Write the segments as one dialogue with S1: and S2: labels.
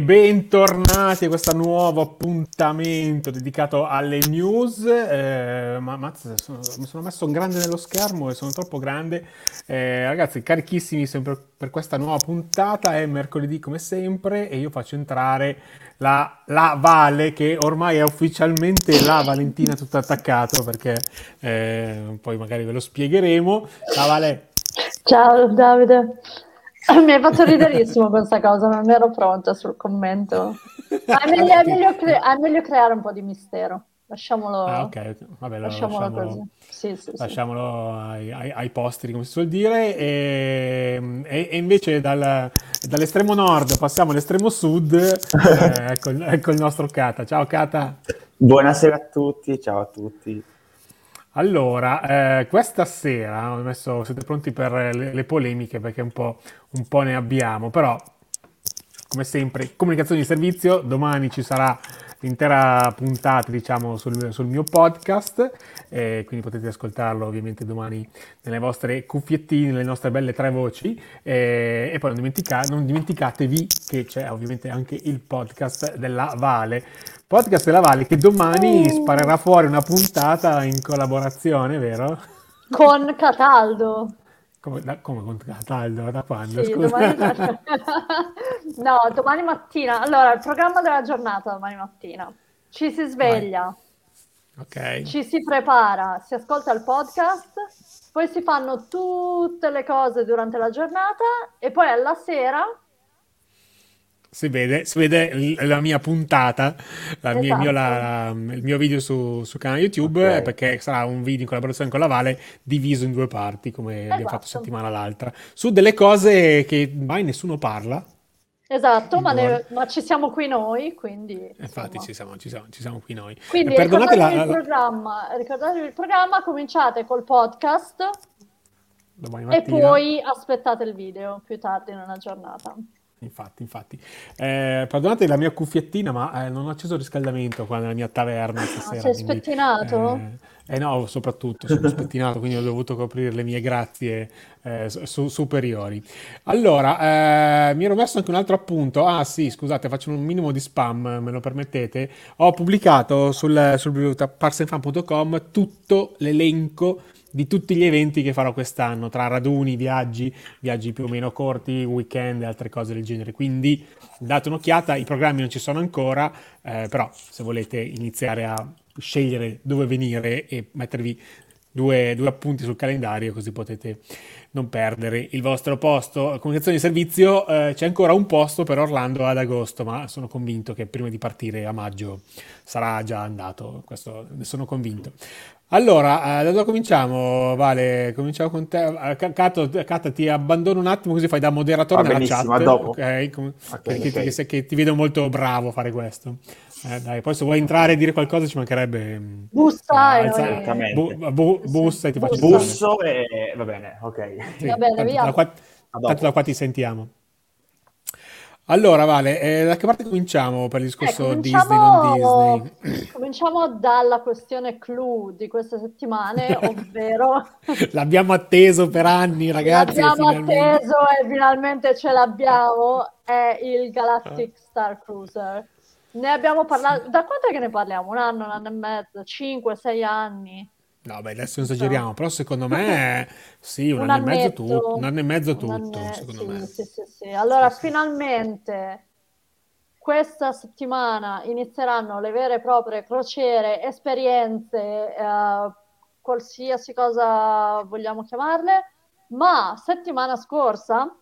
S1: Bentornati a questo nuovo appuntamento dedicato alle news. Eh, ma mazza, sono, mi sono messo un grande nello schermo e sono troppo grande. Eh, ragazzi, carichissimi sempre per questa nuova puntata. È mercoledì come sempre e io faccio entrare la, la Vale che ormai è ufficialmente la Valentina tutto attaccato perché eh, poi magari ve lo spiegheremo. Ciao Vale.
S2: Ciao Davide. Mi hai fatto riderissimo questa cosa, non ero pronta sul commento. Ma è meglio, è meglio, cre- è meglio creare un po' di mistero. Lasciamolo,
S1: ah, okay. Vabbè,
S2: lasciamolo, lasciamolo, così.
S1: Sì, sì, lasciamolo sì. Ai, ai, ai, posteri, come si suol dire. E, e, e invece dal, dall'estremo nord passiamo all'estremo sud. eh, ecco, ecco il nostro Kata. Ciao Kata.
S3: Buonasera a tutti, ciao a tutti.
S1: Allora, eh, questa sera ho messo, siete pronti per le, le polemiche perché un po', un po', ne abbiamo, però come sempre comunicazione di servizio, domani ci sarà l'intera puntata diciamo sul, sul mio podcast, eh, quindi potete ascoltarlo ovviamente domani nelle vostre cuffiettine, nelle nostre belle tre voci eh, e poi non, dimentica- non dimenticatevi che c'è ovviamente anche il podcast della Vale Podcast della Valle che domani oh. sparerà fuori una puntata in collaborazione, vero?
S2: Con Cataldo.
S1: Come, da, come con Cataldo? Da quando?
S2: Sì, domani... no, domani mattina. Allora, il programma della giornata domani mattina. Ci si sveglia.
S1: Ok.
S2: Ci si prepara, si ascolta il podcast, poi si fanno tutte le cose durante la giornata e poi alla sera
S1: si vede, si vede la mia puntata, la esatto. mia, il, mio, la, il, mio, video su, su canale YouTube, okay. perché sarà un video in collaborazione con la Vale diviso in due parti, come esatto. abbiamo fatto settimana l'altra, su delle cose che mai nessuno parla.
S2: Esatto, ma, ne, ma, ci siamo qui noi, quindi...
S1: Infatti ci siamo, ci, siamo, ci siamo, qui noi.
S2: Quindi ricordatevi, la, il programma, ricordatevi il programma, cominciate col podcast e poi aspettate il video più tardi nella giornata.
S1: Infatti, infatti. Eh, perdonate la mia cuffiettina, ma eh, non ho acceso il riscaldamento qua nella mia taverna
S2: ah, stasera. sei quindi, spettinato?
S1: Eh, eh, no, soprattutto sono spettinato, quindi ho dovuto coprire le mie grazie eh, su- superiori. Allora, eh, mi ero messo anche un altro appunto. Ah sì, scusate, faccio un minimo di spam, me lo permettete. Ho pubblicato sul, sul parsenfan.com tutto l'elenco di tutti gli eventi che farò quest'anno, tra raduni, viaggi, viaggi più o meno corti, weekend e altre cose del genere. Quindi date un'occhiata, i programmi non ci sono ancora, eh, però se volete iniziare a scegliere dove venire e mettervi due, due, appunti sul calendario così potete non perdere il vostro posto. Comunicazione di servizio, eh, c'è ancora un posto per Orlando ad agosto, ma sono convinto che prima di partire a maggio sarà già andato, questo ne sono convinto. Allora, eh, da dove cominciamo? Vale, cominciamo con te. Eh, Cato, Cata, ti abbandono un attimo così fai da moderatore
S3: Va
S1: nella
S3: chat.
S1: A
S3: dopo.
S1: Okay? Com- okay, perché okay. Ti, che, ti vedo molto bravo a fare questo. Eh, dai, poi se vuoi entrare e dire qualcosa ci mancherebbe...
S2: Mm, bussa
S1: eh,
S2: e...
S1: Bu, bu, bussa e ti faccio
S3: Busso e... va bene, ok.
S2: Sì, va bene, tanto, via.
S1: Da qua, tanto da qua ti sentiamo. Allora, Vale, eh, da che parte cominciamo per il discorso eh, Disney, non Disney?
S2: Cominciamo dalla questione clou di queste settimane, ovvero...
S1: l'abbiamo atteso per anni, ragazzi.
S2: L'abbiamo finalmente... atteso e finalmente ce l'abbiamo, è il Galactic Star Cruiser. Ne abbiamo parlato, da quanto è che ne parliamo? Un anno, un anno e mezzo, cinque, sei anni?
S1: No, beh, adesso non esageriamo, però secondo me sì, un, un anno, e mezzo tutto, un anno e mezzo tutto, anno... secondo
S2: sì,
S1: me.
S2: Sì, sì, sì. Allora, sì, finalmente questa settimana inizieranno le vere e proprie crociere, esperienze, eh, qualsiasi cosa vogliamo chiamarle, ma settimana scorsa,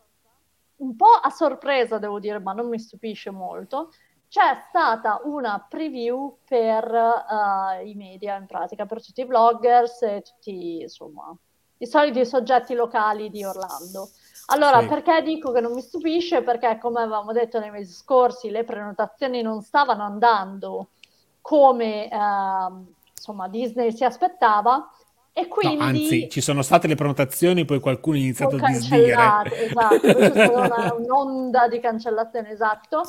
S2: un po' a sorpresa devo dire, ma non mi stupisce molto, c'è stata una preview per uh, i media, in pratica, per tutti i vloggers e tutti, insomma, i soliti soggetti locali di Orlando. Allora, sì. perché dico che non mi stupisce? Perché, come avevamo detto nei mesi scorsi, le prenotazioni non stavano andando come uh, insomma, Disney si aspettava. E quindi... No,
S1: anzi, ci sono state le prenotazioni, poi qualcuno ha iniziato a disdire.
S2: Esatto, c'è stata un'onda di cancellazione, esatto.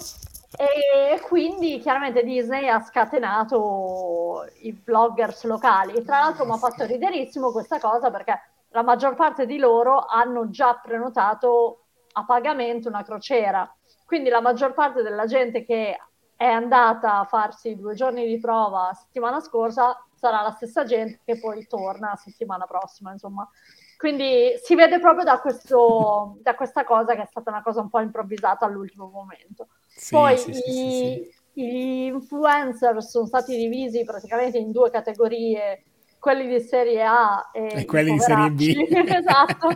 S2: E quindi chiaramente Disney ha scatenato i bloggers locali. Tra l'altro mi ha fatto riderissimo questa cosa perché la maggior parte di loro hanno già prenotato a pagamento una crociera. Quindi la maggior parte della gente che è andata a farsi due giorni di prova settimana scorsa sarà la stessa gente che poi torna settimana prossima, insomma. Quindi si vede proprio da, questo, da questa cosa che è stata una cosa un po' improvvisata all'ultimo momento. Sì, poi sì, i, gli influencer sono stati divisi praticamente in due categorie quelli di serie A e,
S1: e quelli di serie B.
S2: esatto.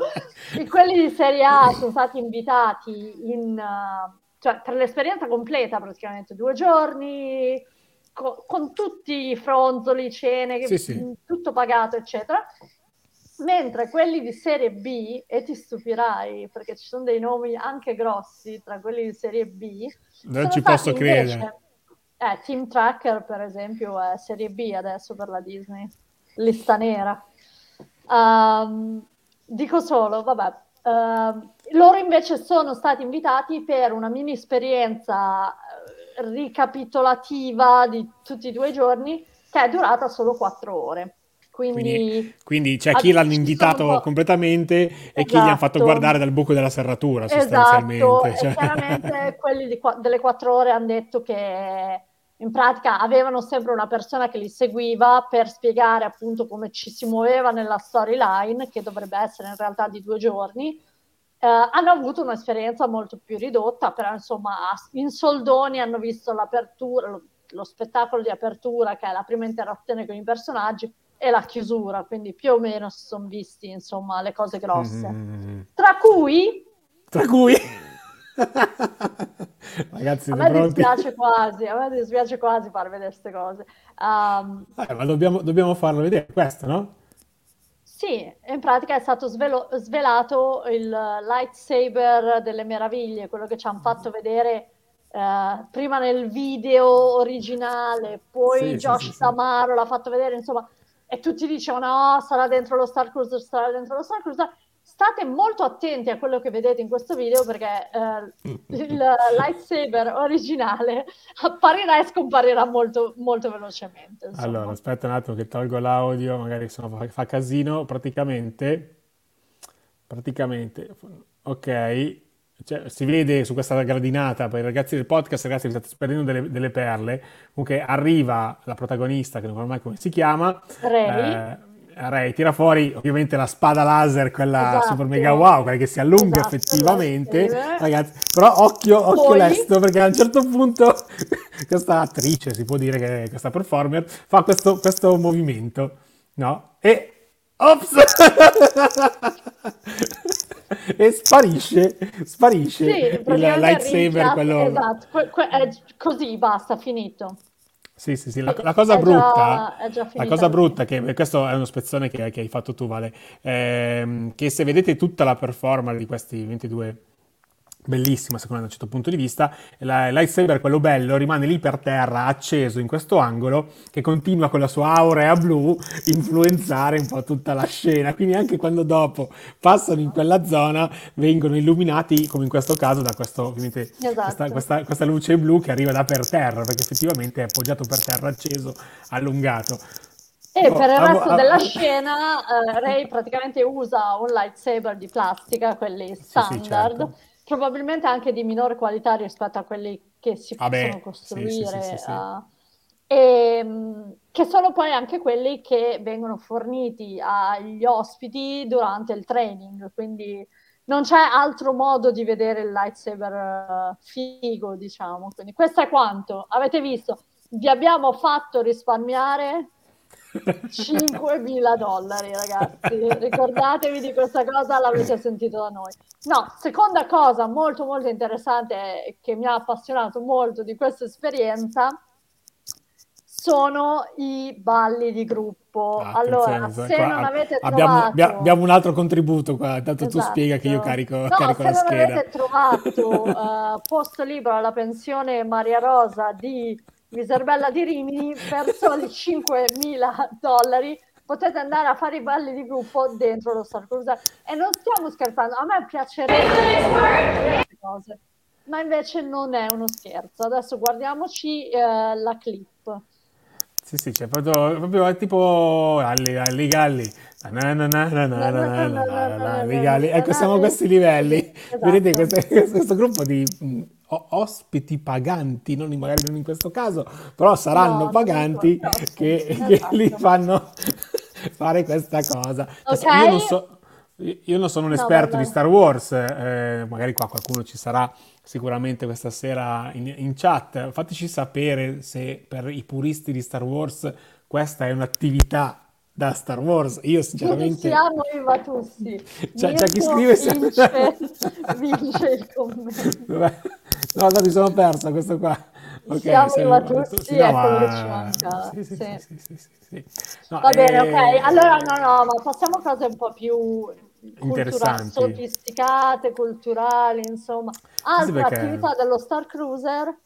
S2: e quelli di serie A sono stati invitati in, uh, cioè, per l'esperienza completa praticamente, due giorni, co- con tutti i fronzoli, cene, sì, sì. tutto pagato, eccetera. Mentre quelli di serie B, e ti stupirai perché ci sono dei nomi anche grossi tra quelli di serie B,
S1: non ci posso invece, credere.
S2: Eh, Team Tracker, per esempio, è serie B adesso per la Disney lista nera. Um, dico solo, vabbè, uh, loro invece sono stati invitati per una mini esperienza eh, ricapitolativa di tutti i due giorni che è durata solo quattro ore. Quindi,
S1: quindi, quindi c'è chi l'hanno invitato completamente esatto. e chi gli ha fatto esatto. guardare dal buco della serratura sostanzialmente.
S2: Esatto, cioè. chiaramente quelli di, delle quattro ore hanno detto che in pratica avevano sempre una persona che li seguiva per spiegare appunto come ci si muoveva nella storyline, che dovrebbe essere in realtà di due giorni. Eh, hanno avuto un'esperienza molto più ridotta, però insomma in soldoni hanno visto l'apertura, lo, lo spettacolo di apertura, che è la prima interazione con i personaggi, e la chiusura, quindi più o meno si sono visti insomma le cose grosse. Mm-hmm. Tra cui...
S1: Tra cui... Ragazzi,
S2: a me pronti? dispiace quasi, a me dispiace quasi far vedere queste cose. Um,
S1: eh, ma dobbiamo, dobbiamo, farlo vedere questo, no?
S2: Sì, in pratica è stato svelo- svelato il lightsaber delle meraviglie, quello che ci hanno fatto vedere eh, prima nel video originale, poi sì, Josh sì, sì, Samaro l'ha fatto vedere, insomma, e tutti dicevano, oh, sarà dentro lo Star Cruiser, sarà dentro lo Star Cruiser state molto attenti a quello che vedete in questo video perché eh, il lightsaber originale apparirà e scomparirà molto, molto velocemente.
S1: Insomma. Allora, aspetta un attimo che tolgo l'audio, magari se no fa, fa casino. Praticamente, praticamente, ok, cioè, si vede su questa gradinata per i ragazzi del podcast, ragazzi, vi state perdendo delle, delle perle. Comunque arriva la protagonista, che non so mai come si chiama.
S2: Ray. Eh,
S1: Ray tira fuori ovviamente la spada laser, quella esatto. super mega wow, quella che si allunga esatto, effettivamente, ragazzi. Però occhio, occhio Poi... lesto, perché a un certo punto questa attrice, si può dire che questa performer, fa questo, questo movimento, no? E... Ops! e sparisce, sparisce sì, il lightsaber, quello...
S2: Esatto, que- que- così, basta, finito.
S1: Sì, sì, sì, la, la cosa è brutta, già, la cosa brutta, che questo è uno spezzone che, che hai fatto tu, Vale, ehm, che se vedete tutta la performance di questi 22 bellissima secondo me da un certo punto di vista, il lightsaber, quello bello, rimane lì per terra, acceso in questo angolo, che continua con la sua aurea blu influenzare un po' tutta la scena, quindi anche quando dopo passano in quella zona vengono illuminati, come in questo caso, da questo, esatto. questa, questa, questa luce blu che arriva da per terra, perché effettivamente è appoggiato per terra, acceso, allungato.
S2: E oh, per il resto della scena, uh, Ray praticamente usa un lightsaber di plastica, quelli standard, sì, sì, certo probabilmente anche di minore qualità rispetto a quelli che si ah possono costruire. Sì, sì, uh, e, um, che sono poi anche quelli che vengono forniti agli ospiti durante il training, quindi non c'è altro modo di vedere il lightsaber uh, figo, diciamo. Quindi questo è quanto. Avete visto? Vi abbiamo fatto risparmiare 5.000 dollari, ragazzi. Ricordatevi di questa cosa, l'avete sentito da noi. No, seconda cosa molto molto interessante che mi ha appassionato molto di questa esperienza sono i balli di gruppo. Ah, allora, se qua, non avete
S1: abbiamo, trovato... abbiamo, un altro contributo qua, intanto esatto. tu spiega che io carico, no, carico la scheda.
S2: se non avete trovato uh, posto libero alla pensione Maria Rosa di Miserbella di Rimini per soli 5.000 dollari potete andare a fare i balli di gruppo dentro lo Star Cruiser e non stiamo scherzando, a me piacerebbe cose, ma invece non è uno scherzo. Adesso guardiamoci eh, la clip.
S1: Sì, sì, c'è proprio, proprio tipo Galli, Galli, Galli. Ecco, siamo a questi livelli.
S2: Esatto.
S1: Vedete questo, gruppo di mm, ospiti paganti, non magari non in questo caso, però saranno paganti che,
S2: esatto.
S1: li fanno fare questa cosa.
S2: Okay.
S1: Io, non so, io non sono un esperto di Star Wars, eh, magari qua qualcuno ci sarà sicuramente questa sera in, in chat. Fateci sapere se per i puristi di Star Wars questa è un'attività da Star Wars. Io sinceramente...
S2: Siamo i Vatussi.
S1: C'è- c'è chi
S2: Mirko
S1: scrive
S2: vince, vince il commento.
S1: Vabbè. No, no, mi sono persa questo qua. Ok,
S2: Siamo
S1: sei-
S2: i Vatussi,
S1: no,
S2: è quello ci manca,
S1: Sì, sì,
S2: sì.
S1: sì, sì, sì. No,
S2: Va bene,
S1: eh,
S2: ok. Allora, no, no, ma passiamo a cose un po' più cultura-
S1: Interessanti.
S2: sofisticate, culturali, insomma. Altra
S1: perché-
S2: attività dello Star Cruiser.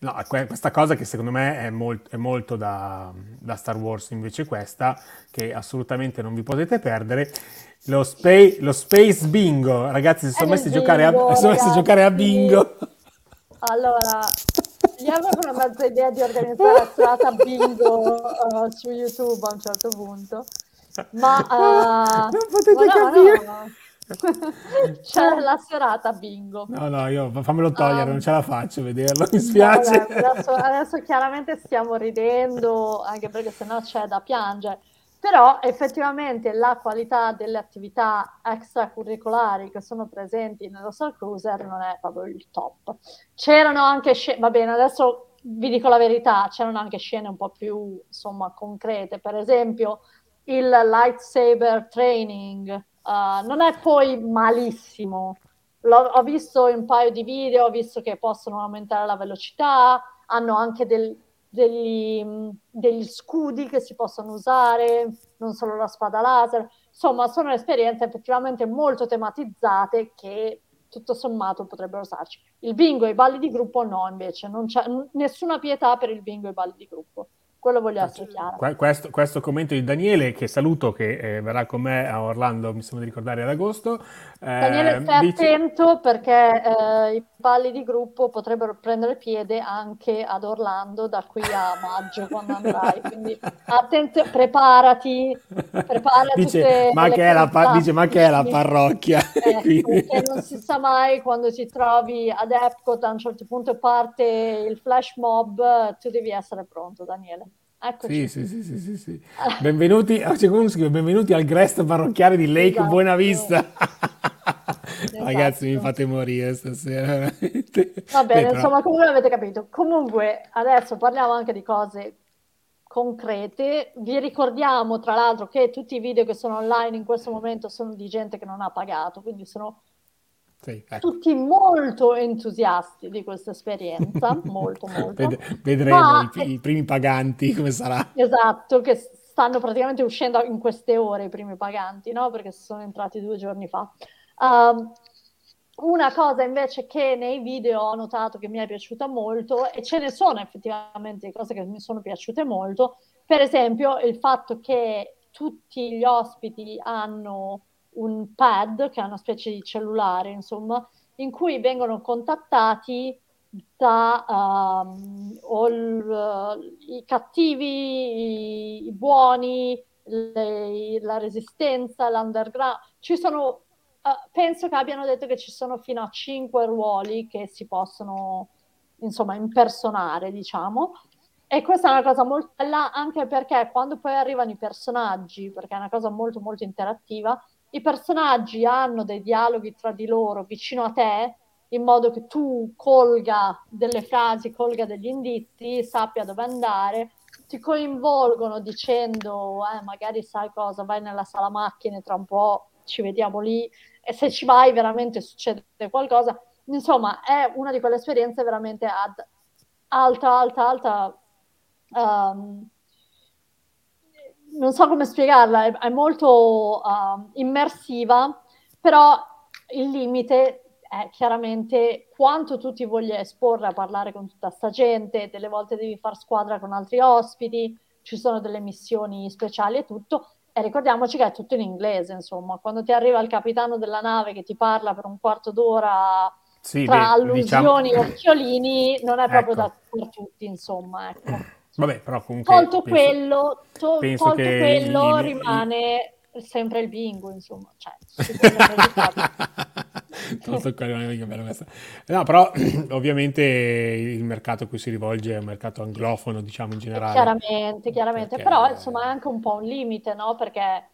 S1: No, que- questa cosa che secondo me è, molt- è molto da, da Star Wars, invece questa, che assolutamente non vi potete perdere, lo, spa- lo Space Bingo. Ragazzi, si sono messi giocare a,
S2: bingo,
S1: si sono messi a, giocare a
S2: ragazzi.
S1: bingo.
S2: Allora, io avevo una mezza idea di organizzare la serata bingo eh, su YouTube a un certo punto, ma eh,
S1: Non potete
S2: ma no,
S1: capire.
S2: no. C'è la serata bingo.
S1: No, no, io fammelo togliere,
S2: Um,
S1: non ce la faccio vederlo, mi spiace.
S2: Vabbè, adesso, adesso chiaramente stiamo ridendo, anche perché sennò c'è da piangere. Però effettivamente la qualità delle attività extracurricolari che sono presenti nello Star Cruiser non è proprio il top. C'erano anche scene, va bene, adesso vi dico la verità, c'erano anche scene un po' più, insomma, concrete. Per esempio, il lightsaber training eh, non è poi malissimo. L'ho- ho visto un paio di video, ho visto che possono aumentare la velocità, hanno anche del- degli, mh, degli scudi che si possono usare, non solo la spada laser. Insomma, sono esperienze effettivamente molto tematizzate che tutto sommato potrebbero usarci. Il bingo e i balli di gruppo no, invece, non c'è n- nessuna pietà per il bingo e i balli di gruppo. Quello voglio essere
S1: Questo, questo commento di Daniele, che saluto, che eh, verrà con me a Orlando, mi sembra di ricordare, ad agosto. eh,
S2: Daniele, stai
S1: dice-
S2: attento perché eh, i balli di gruppo potrebbero prendere piede anche ad Orlando da qui a maggio quando andrai. Quindi attenzione, preparati, prepara
S1: dice, ma che è la pa- dice, ma che è la parrocchia?
S2: Che non si sa mai quando ti trovi ad Epcot a un certo punto parte il flash mob, tu devi essere pronto, Daniele. Eccoci.
S1: Sì, sì, sì, sì, sì, sì. Benvenuti, benvenuti al Grest parrocchiale di Lake
S2: Esatto.
S1: Buena Vista.
S2: Esatto.
S1: Ragazzi, mi fate morire stasera, veramente.
S2: Va bene,
S1: Beh, però-
S2: insomma, comunque avete capito. Comunque, adesso parliamo anche di cose concrete. Vi ricordiamo, tra l'altro, che tutti i video che sono online in questo momento sono di gente che non ha pagato, quindi sono
S1: Sì, ecco.
S2: tutti molto entusiasti di questa esperienza, molto, molto.
S1: Ved- vedremo
S2: Ma-
S1: i, i primi paganti come sarà.
S2: Esatto, che stanno praticamente uscendo in queste ore i primi paganti, no? Perché sono entrati due giorni fa. Um, una cosa invece che nei video ho notato che mi è piaciuta molto, e ce ne sono effettivamente cose che mi sono piaciute molto, per esempio il fatto che tutti gli ospiti hanno un pad, che è una specie di cellulare, insomma, in cui vengono contattati da um, o il- i cattivi, i, i buoni, le- la resistenza, l'underground. Ci sono, eh, penso che abbiano detto che ci sono fino a cinque ruoli che si possono, insomma, impersonare, diciamo. E questa è una cosa molto bella anche perché quando poi arrivano i personaggi, perché è una cosa molto molto interattiva, i personaggi hanno dei dialoghi tra di loro vicino a te, in modo che tu colga delle frasi, colga degli indizi, sappia dove andare, ti coinvolgono dicendo, eh, magari sai cosa, vai nella sala macchine tra un po', ci vediamo lì, e se ci vai veramente succede qualcosa. Insomma, è una di quelle esperienze veramente ad alta, alta, alta um, non so come spiegarla, è, è molto uh, immersiva, però il limite è chiaramente quanto tu ti voglia esporre a parlare con tutta sta gente, delle volte devi far squadra con altri ospiti, ci sono delle missioni speciali e tutto, e ricordiamoci che è tutto in inglese, insomma, quando ti arriva il capitano della nave che ti parla per un quarto d'ora
S1: Sì,
S2: tra
S1: beh, diciamo-
S2: allusioni e occhiolini, non è proprio
S1: Ecco.
S2: da per tutti, insomma, ecco.
S1: Vabbè, però comunque...
S2: Tolto
S1: penso,
S2: quello, to-
S1: penso
S2: tolto quello
S1: il-
S2: rimane sempre il bingo, insomma. Cioè,
S1: Tolto quello, non è mica bello questo. No, però ovviamente il mercato a cui si rivolge è un mercato anglofono, diciamo in generale.
S2: Chiaramente, chiaramente,
S1: Perché-
S2: però insomma è anche un po' un limite, no? Perché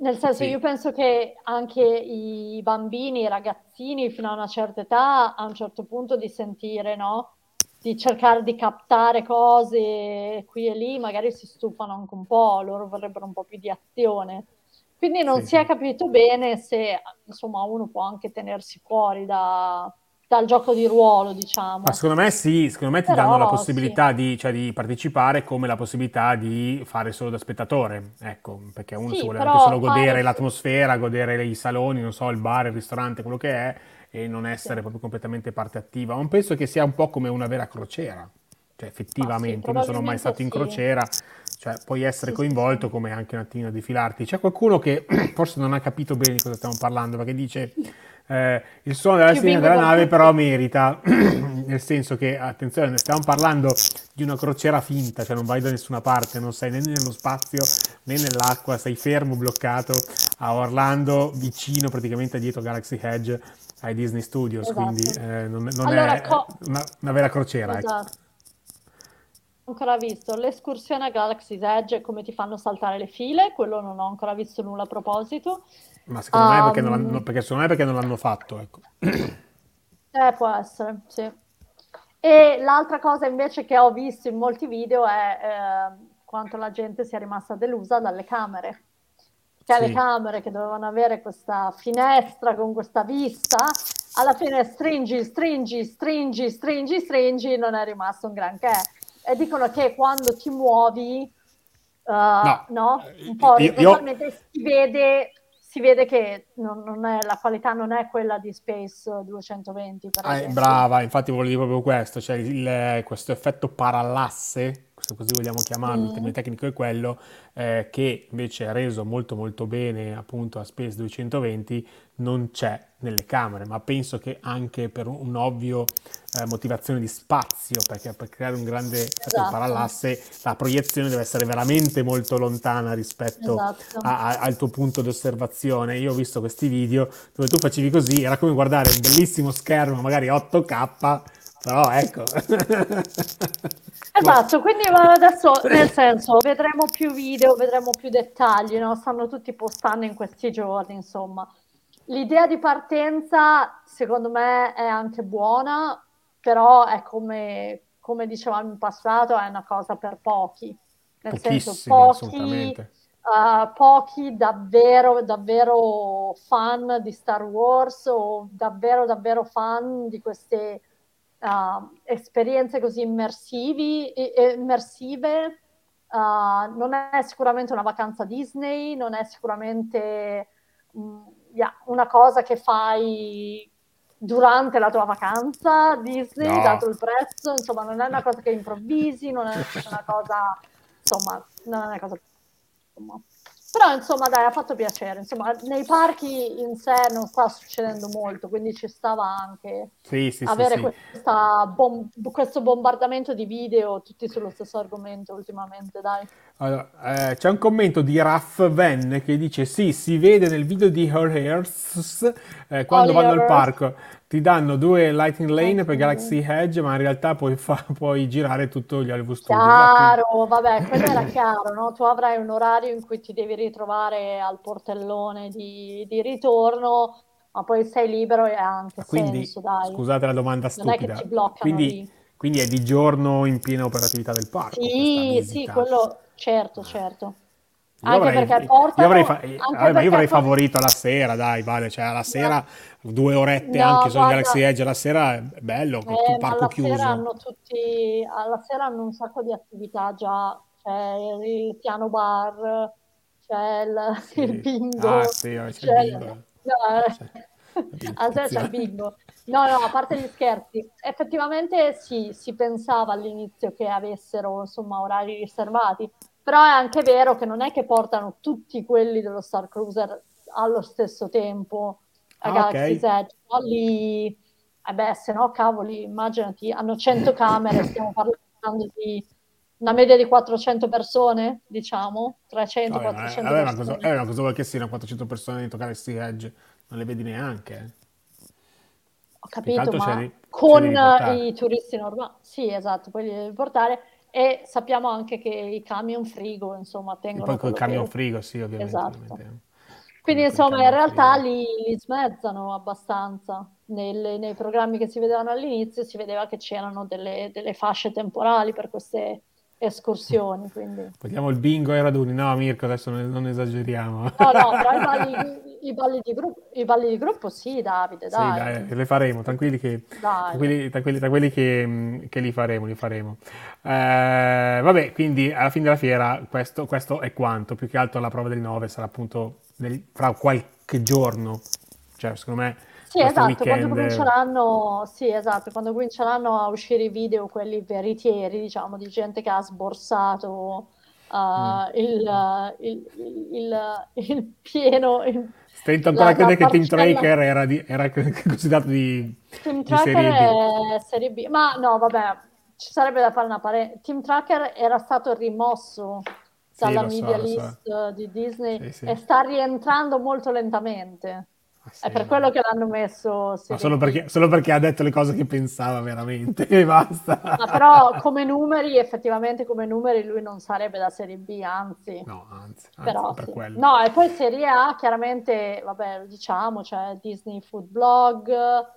S2: nel senso
S1: Sì.
S2: io penso che anche i bambini, i ragazzini fino a una certa età, a un certo punto di sentire, no? Di cercare di captare cose qui e lì, magari si stufano anche un po', loro vorrebbero un po' più di azione. Quindi non
S1: Sì,
S2: si è
S1: sì.
S2: capito bene se insomma uno può anche tenersi fuori da- dal gioco di ruolo, diciamo.
S1: Ma secondo me sì, secondo me ti
S2: Però,
S1: danno la possibilità di, cioè, di partecipare come la possibilità di fare solo da spettatore, ecco, perché uno
S2: Sì,
S1: si vuole anche solo godere
S2: fare-
S1: l'atmosfera, godere i saloni, non so, il bar, il ristorante, quello che è, e non essere
S2: Sì.
S1: proprio completamente parte attiva. Non penso che sia un po' come una vera crociera, cioè effettivamente, io non sono mai stato in crociera, cioè puoi essere coinvolto come anche un attimino di filarti. C'è qualcuno che forse non ha capito bene di cosa stiamo parlando, perché dice eh, il suono della sirena della nave però merita, nel senso che, attenzione, stiamo parlando di una crociera finta, cioè non vai da nessuna parte, non sei né nello spazio né nell'acqua, sei fermo, bloccato a Orlando, vicino praticamente dietro Galaxy Edge ai Disney Studios,
S2: Esatto.
S1: quindi eh, non, non
S2: Allora,
S1: è
S2: co-
S1: una, una vera crociera. ecco.
S2: Esatto. Ho ancora visto l'escursione a Galaxy's Edge, come ti fanno saltare le file, quello non ho ancora visto nulla a proposito.
S1: Ma secondo me è perché non
S2: Um,
S1: l'hanno, perché secondo me perché non l'hanno fatto, ecco.
S2: Eh, può essere, sì. E l'altra cosa invece che ho visto in molti video è eh, quanto la gente sia rimasta delusa dalle camere. Cioè le
S1: Sì.
S2: camere che dovevano avere questa finestra con questa vista, alla fine stringi, stringi, stringi, stringi, stringi, non è rimasto un granché. E dicono che quando ti muovi, eh,
S1: No,
S2: no, un po'
S1: io- io-
S2: orizzontalmente si vede, si vede che non, non è, la qualità non è quella di Space 220, per
S1: Ah, eh, brava, infatti volevo dire proprio questo, cioè il- questo effetto parallasse, se così vogliamo chiamarlo, il termine tecnico è quello, eh, che invece è reso molto molto bene appunto a Space 220, non c'è nelle camere, ma penso che anche per un, un ovvio eh, motivazione di spazio, perché per creare un grande
S2: Esatto.
S1: parallasse la proiezione deve essere veramente molto lontana rispetto
S2: Esatto.
S1: a- a- al tuo punto di osservazione. Io ho visto questi video dove tu facevi così, era come guardare un bellissimo schermo, magari 8K, però ecco.
S2: Esatto, quindi adesso nel senso vedremo più video, vedremo più dettagli, no? Stanno tutti postando in questi giorni, insomma. L'idea di partenza secondo me è anche buona, però è come, come dicevamo in passato, è una cosa per pochi. Nel senso, pochi, eh, pochi davvero, davvero fan di Star Wars o davvero, davvero fan di queste uh, esperienze così immersivi, immersive. Uh, non è sicuramente una vacanza Disney, non è sicuramente mm, yeah, una cosa che fai durante la tua vacanza Disney,
S1: No.
S2: dato il prezzo, insomma, non è una cosa che improvvisi, non è una cosa, insomma, non è una cosa insomma. Però insomma dai, ha fatto piacere. Insomma, nei parchi in sé non sta succedendo molto, quindi ci stava anche
S1: Sì, sì,
S2: avere
S1: sì.
S2: questa bom- questo bombardamento di video tutti sullo stesso argomento ultimamente, dai.
S1: Allora, eh, c'è un commento di Raff Venn che dice: Sì, si vede nel video di Her Hairs eh, quando vanno al parco. Ti danno due Lightning Lane per. Galaxy Edge, ma in realtà puoi, fa- puoi girare tutto gli Hollywood Studios.
S2: Chiaro, vabbè, quello era chiaro, no? Tu avrai un orario in cui ti devi ritrovare al portellone di, di ritorno, ma poi sei libero e ha anche
S1: quindi,
S2: senso, dai.
S1: scusate la domanda
S2: Non è che
S1: stupida. Quindi, quindi è di giorno in piena operatività del parco
S2: Sì, sì, quello, certo, certo.
S1: Io
S2: Anche
S1: avrei,
S2: perché
S1: io
S2: portano,
S1: avrei fa-
S2: anche
S1: vabbè, ma io
S2: perché
S1: avrei favorito la sera, dai, vale, cioè alla sera due orette
S2: No,
S1: anche
S2: guarda-
S1: Galaxy Edge alla sera è bello,
S2: Eh,
S1: tutto
S2: ma
S1: parco chiuso.
S2: sera hanno tutti, alla sera hanno un sacco di attività già, c'è il piano bar, c'è il,
S1: Sì.
S2: il bingo,
S1: Ah, sì, c'è il
S2: c'è
S1: bingo.
S2: no, eh, sera c'è il bingo. No, no, a parte gli scherzi, effettivamente sì, si pensava all'inizio che avessero insomma orari riservati, però è anche vero che non è che portano tutti quelli dello Star Cruiser allo stesso tempo a
S1: Ah,
S2: Galaxy's
S1: ok.
S2: Edge, no? Lì, eh beh, se no, cavoli, immaginati, hanno 100 camere, stiamo parlando di una media di 400 persone, diciamo, 300-400
S1: Vabbè, ma,
S2: persone.
S1: vabbè, cosa, eh, cosa vuoi che siano 400 persone dentro Galaxy Edge? Non le vedi neanche. eh.
S2: Ho capito, ma con i turisti normali. Sì, esatto, poi li devi portare. E sappiamo anche che i camion frigo, insomma,
S1: E
S2: tengono
S1: poi col camion
S2: che...
S1: frigo, sì, ovviamente.
S2: Esatto.
S1: ovviamente.
S2: Quindi, insomma, in realtà li, li smezzano abbastanza. Nelle- nei programmi che si vedevano all'inizio si vedeva che c'erano delle, delle fasce temporali per queste escursioni, quindi...
S1: Vogliamo il bingo ai raduni? No, Mirko, adesso non, non esageriamo.
S2: No, no, però i i balli di gruppo, i balli di gruppo sì, Davide,
S1: Sì,
S2: dai.
S1: dai, le faremo, tranquilli che,
S2: Dai.
S1: tranquilli, tranquilli- tranquilli che, che li faremo, li faremo. Eh, vabbè, quindi alla fine della fiera questo, questo è quanto, più che altro la prova del 9 sarà appunto nel- fra qualche giorno, cioè secondo me
S2: Sì, esatto, quando
S1: weekend...
S2: cominceranno, sì, esatto, quando cominceranno a uscire i video, quelli veritieri, diciamo, di gente che ha sborsato
S1: Mm.
S2: eh, il, il, il- il pieno, il-
S1: Stento ancora a credere che Team. Tracker era, di- era considerato di,
S2: Team
S1: di serie
S2: Serie B, ma no, vabbè, ci sarebbe da fare una parentesi. Team Tracker era stato rimosso
S1: Sì,
S2: dalla
S1: so,
S2: media
S1: so.
S2: list di Disney
S1: Sì, sì.
S2: e sta rientrando molto lentamente.
S1: Ah,
S2: È
S1: sì,
S2: per quello che l'hanno messo
S1: Ma
S2: Serie
S1: solo perché, solo perché ha detto le cose che pensava veramente e basta.
S2: Ma però come numeri, effettivamente come numeri lui non sarebbe da Serie B, anzi.
S1: No, anzi, anzi,
S2: Però
S1: per
S2: sì.
S1: quello.
S2: No, e poi Serie A, chiaramente, vabbè, lo diciamo, c'è Disney Food Blog,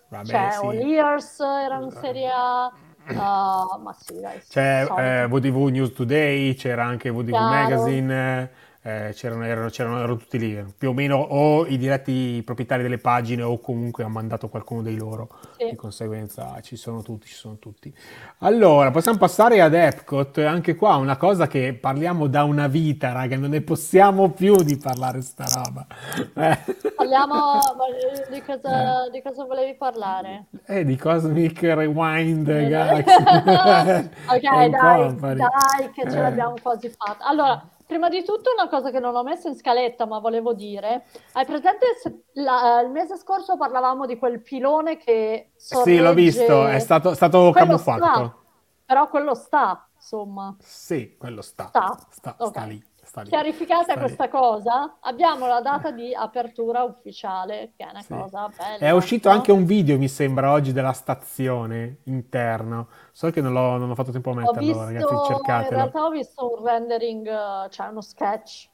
S1: Vabbè,
S2: c'è
S1: sì.
S2: All Ears, era in Serie A, uh, ma sì, dai,
S1: C'è eh, VDV News Today, c'era anche VDV
S2: Chiaro.
S1: Magazine, eh, c'erano, erano, c'erano, erano tutti lì, più o meno o i diretti proprietari delle pagine o comunque ha mandato qualcuno dei loro,
S2: Sì.
S1: di conseguenza ci sono tutti, ci sono tutti. Allora, possiamo passare ad Epcot, anche qua una cosa che parliamo da una vita, raga, non ne possiamo più di parlare sta roba. Eh.
S2: Parliamo eh, di cosa, di cosa volevi parlare?
S1: Eh, di Cosmic Rewind
S2: Eh,
S1: Galaxy
S2: Ok, dai, dai, che ce
S1: Eh.
S2: l'abbiamo quasi fatta. Allora, prima di tutto una cosa che non ho messo in scaletta, ma volevo dire, hai presente se- la- il mese scorso parlavamo di quel pilone che
S1: Sì, l'ho visto, è stato, stato
S2: Quello
S1: camuffato.
S2: sta, però quello sta, insomma.
S1: Sì, quello sta.
S2: Sta.
S1: Sta,
S2: Ok.
S1: sta lì. Sta lì.
S2: Chiarificata
S1: Sta lì.
S2: questa cosa, abbiamo la data di apertura ufficiale, che è una
S1: Sì.
S2: cosa bella.
S1: È uscito
S2: no?
S1: anche un video, mi sembra, oggi della stazione interno. So che non, l'ho- non ho fatto tempo a metterlo,
S2: visto,
S1: ragazzi,
S2: in
S1: cercatelo.
S2: realtà ho visto un rendering, eh, cioè uno sketch.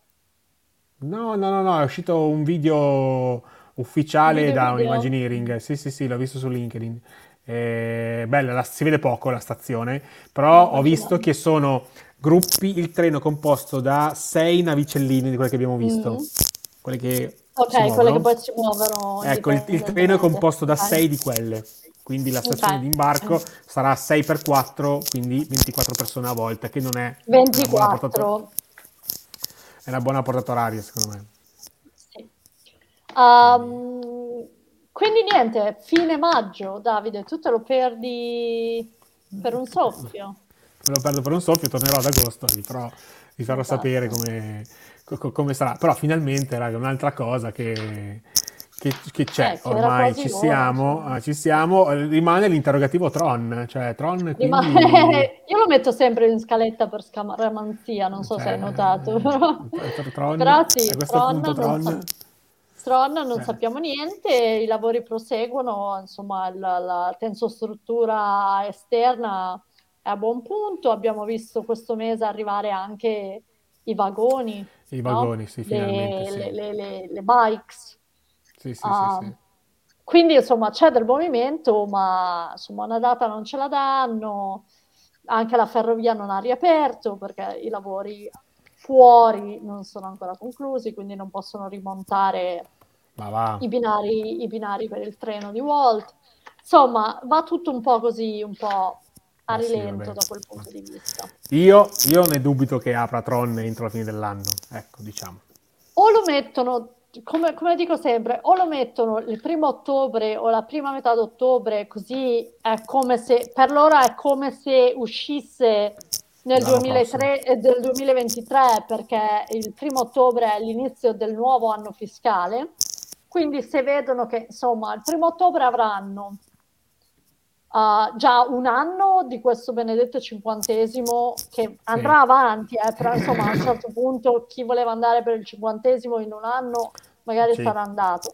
S1: No, no, no, no, è uscito un video ufficiale
S2: Video,
S1: da un
S2: video?
S1: Imagineering. Sì, sì, sì, l'ho visto su LinkedIn. Eh, bella, la- si vede poco la stazione, però ho visto che sono gruppi, il treno composto da sei navicelline di quelle che abbiamo visto.
S2: Mm.
S1: Quelle che
S2: Ok, quelle che poi si muovono
S1: Ecco, il, il treno è composto da. 6 di quelle, quindi la stazione
S2: Ok.
S1: di imbarco sarà 6x4, quindi 24 persone a volta, che non è una buona portata,
S2: 24.
S1: è una buona portata oraria, secondo me.
S2: Sì. Ehm, quindi niente, fine maggio, Davide, tu te lo perdi per un soffio.
S1: Me lo perdo per un soffio, tornerò ad agosto, vi farò, vi farò sapere come, co- co- come sarà. Però finalmente, raga, un'altra cosa che, che- che c'è,
S2: Eh,
S1: ormai
S2: quasi
S1: ci siamo,
S2: insomma.
S1: eh, ci siamo, rimane l'interrogativo Tron, cioè Tron quindi...
S2: Rimane- Io lo metto sempre in scaletta per scaramanzia, non so se
S1: Cioè,
S2: hai notato, però,
S1: eh, Tron,
S2: però sì,
S1: a questo
S2: Tron
S1: punto
S2: non,
S1: Tron...
S2: sa- Tron non
S1: Eh.
S2: sappiamo niente, i lavori proseguono, insomma la, la tensostruttura esterna è a buon punto, abbiamo visto questo mese arrivare anche i vagoni,
S1: I
S2: no?
S1: vagoni, sì,
S2: Le,
S1: finalmente, sì.
S2: le- le- le- le bikes.
S1: Sì, sì,
S2: Ah,
S1: sì, sì.
S2: Quindi insomma c'è del movimento, ma insomma una data non ce la danno, anche la ferrovia non ha riaperto perché i lavori fuori non sono ancora conclusi, quindi non possono rimontare i binari, i binari per il treno di Walt. Insomma, va tutto un po' così, un po' a
S1: sì,
S2: rilento
S1: vabbè.
S2: da quel punto di vista.
S1: Io, io ne dubito che apra Tron entro la fine dell'anno, ecco, diciamo.
S2: O lo mettono, come, come dico sempre, o lo mettono il primo ottobre o la prima metà d'ottobre, così è come se, per loro è come se uscisse nel
S1: L'anno
S2: 2003 e del 2023, perché il primo ottobre è l'inizio del nuovo anno fiscale. Quindi se vedono che, insomma, il primo ottobre avranno uh, già un anno di questo benedetto cinquantesimo che andrà avanti, eh, però insomma a un certo punto chi voleva andare per il cinquantesimo in un anno magari sì. sarà andato.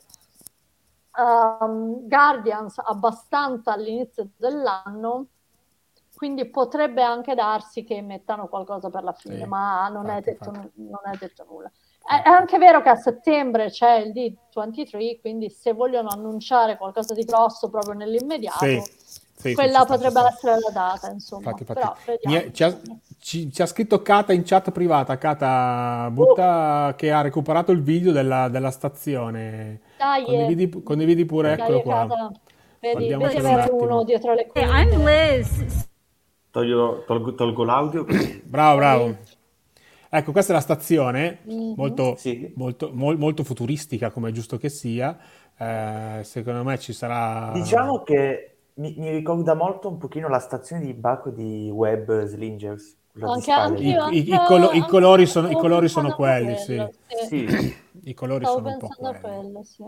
S2: Um, Guardians abbastanza all'inizio dell'anno, quindi potrebbe anche darsi che mettano qualcosa per la fine, sì, ma non, infatti, è detto, non, è detto, nulla. È, è, anche vero che a settembre c'è il D23, quindi se vogliono annunciare qualcosa di grosso proprio nell'immediato, sì, sì, quella potrebbe essere la data, insomma. Infatti, infatti. Però,
S1: è, ci, ha, ci, ci, ha, scritto Kata in chat privata, Kata butta uh. che ha recuperato il video della, della stazione. Dai, condividi, condividi pure, dai, eccolo qua. Kata.
S2: Vedi, vedi avere uno dietro le quinte. Hey, I'm Liz.
S3: Toglio, tolgo, tolgo l'audio.
S1: bravo, bravo. Ecco, questa è la stazione, mm-hmm. molto, sì. molto, mo- molto, futuristica come è giusto che sia. Eh, secondo me ci sarà...
S3: Diciamo che mi, mi, ricorda molto un pochino la stazione di Baco di Web Slingers.
S1: Anche, anche I, i, i, colo- i, colori sono, i colori sono quelli, sì. sì. sì. I colori Stavo sono un po' quelli. Quello, sì.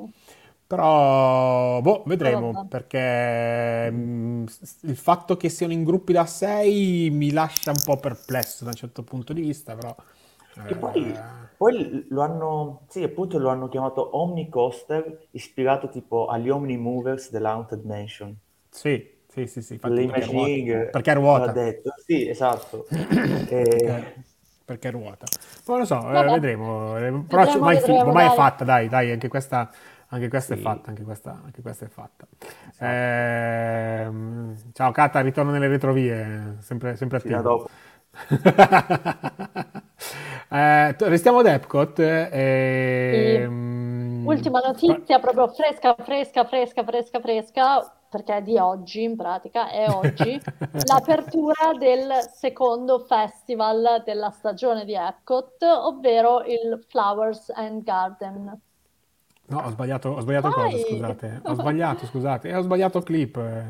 S1: Però, boh, vedremo, oh, perché mh, mm, il fatto che siano in gruppi da 6 mi lascia un po' perplesso da un certo punto di vista, però...
S3: E eh... poi, poi, lo hanno, sì, appunto lo hanno chiamato Omnicoaster, ispirato tipo agli Omni Movers della Haunted Mansion.
S1: Sì, sì, sì, sì, infatti perché ruota. Perché ruota.
S3: Detto. Sì, esatto.
S1: e... Perché ruota. Poi lo so, eh, vedremo. Eh, però vedremo, ormai, vedremo, ormai è fatta, dai, dai, anche questa anche questa sì. è fatta, anche questa, anche questa è fatta. Esatto. Eh, ciao Cata, ritorno nelle retrovie, sempre, sempre attivo. dopo. eh, restiamo ad Epcot.
S2: E, sì. Mm, Ultima notizia, proprio fresca, fresca, fresca, fresca, fresca, perché è di oggi in pratica, è oggi, l'apertura del secondo festival della stagione di Epcot, ovvero il Flowers and Garden.
S1: No, ho sbagliato, ho sbagliato cosa, scusate. Ho sbagliato, scusate. E ho sbagliato clip. Eh.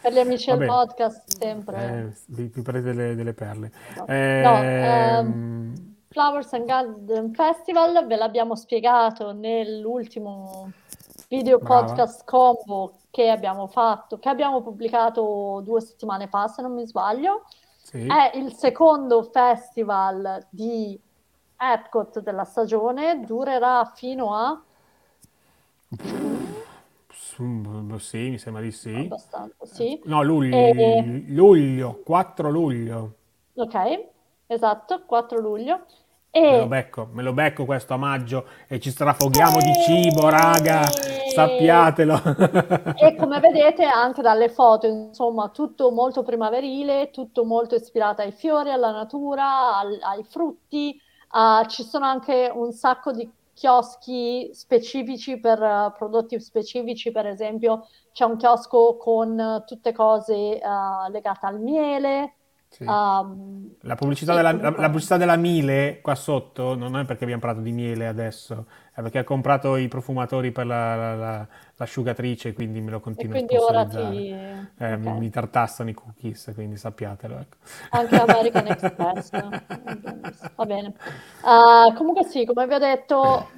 S2: Per gli amici del podcast, sempre.
S1: Eh, vi, vi prendete delle, delle perle.
S2: No, eh, no ehm, Flowers and Garden Festival, ve l'abbiamo spiegato nell'ultimo video Brava. podcast combo che abbiamo fatto, che abbiamo pubblicato due settimane fa, se non mi sbaglio. Sì. È il secondo festival di Epcot della stagione, durerà fino a
S1: sì, mi sembra di sì.
S2: Abbastanza, sì.
S1: No, luglio, e... luglio, 4 luglio.
S2: Ok, esatto, 4 luglio.
S1: E... Me, lo becco, me lo becco questo a maggio e ci strafoghiamo e... di cibo, raga, sappiatelo.
S2: e come vedete anche dalle foto, insomma, tutto molto primaverile, tutto molto ispirato ai fiori, alla natura, al, ai frutti. Uh, ci sono anche un sacco di chioschi specifici per uh, prodotti specifici, per esempio c'è un chiosco con uh, tutte cose legate al miele.
S1: Sì. Um, la, pubblicità sì, della, la, la, pubblicità della Mile qua sotto non è perché abbiamo parlato di miele adesso, è perché ha comprato i profumatori per la, la l'asciugatrice, quindi me lo continuo a sponsorizzare. Ti... Eh, okay. Mi tartassano i cookies, quindi sappiatelo. Ecco.
S2: Anche American Express. Va bene. Uh, comunque sì, come vi ho detto,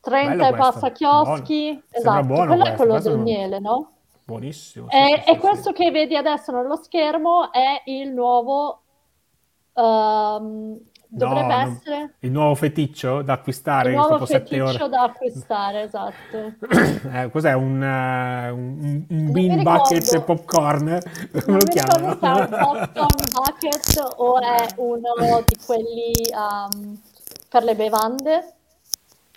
S2: 30 e passa chioschi. Buono. Esatto, quello questo. è quello questo del miele, no?
S1: Buonissimo.
S2: Sì, e, sì, e questo che vedi adesso nello schermo è il nuovo... Um, Dovrebbe no, essere
S1: il nuovo feticcio da acquistare
S2: il nuovo feticcio da acquistare, esatto.
S1: eh, cos'è un, uh, un, un bean bucket e popcorn?
S2: Come lo chiamano? Se è un popcorn bucket o è uno di quelli um, per le bevande.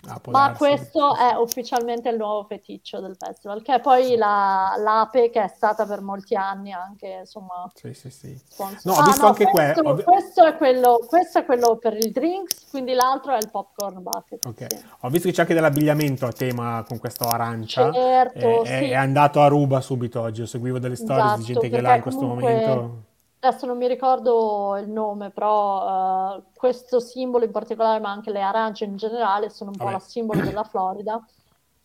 S2: Ah, Ma darsi. questo è ufficialmente il nuovo feticcio del festival, che è poi la, l'ape che è stata per molti anni anche, insomma...
S1: Sì, sì, sì. No, ho ah, visto no, anche
S2: questo, que- questo, è quello, questo è quello per il drinks, quindi l'altro è il popcorn bucket.
S1: Ok, sì. ho visto che c'è anche dell'abbigliamento a tema con questo arancia.
S2: Certo,
S1: è, sì. è andato a ruba subito oggi, io seguivo delle storie esatto, di gente che là in questo comunque... momento
S2: adesso non mi ricordo il nome, però uh, questo simbolo in particolare, ma anche le arance in generale, sono un po' la simbolo della Florida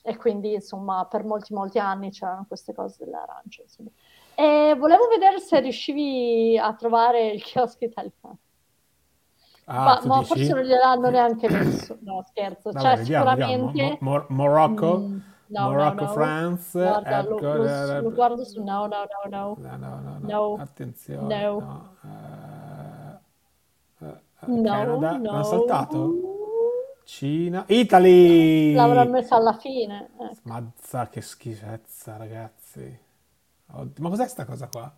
S2: e quindi insomma per molti molti anni c'erano queste cose delle arance. Insomma. E volevo vedere se riuscivi a trovare il chiosco italiano. Ah, ma, ma forse non gliel'hanno neanche messo, no scherzo, Vabbè, cioè vediamo, sicuramente...
S1: Vediamo. Mo- Morocco? Mm,
S2: No,
S1: Morocco,
S2: no, no.
S1: France,
S2: Guarda, lo,
S1: Epcot,
S2: lo-
S1: eh,
S2: lo guardo su no, no, no, no.
S1: No, no, no. Attenzione.
S2: No.
S1: no. Eh, eh, eh,
S2: No,
S1: Canada, l'hanno saltato? Cina, Italy!
S2: L'avranno messa alla fine. eh.
S1: Mazza, che schifezza, ragazzi. Oddio, ma cos'è sta cosa qua?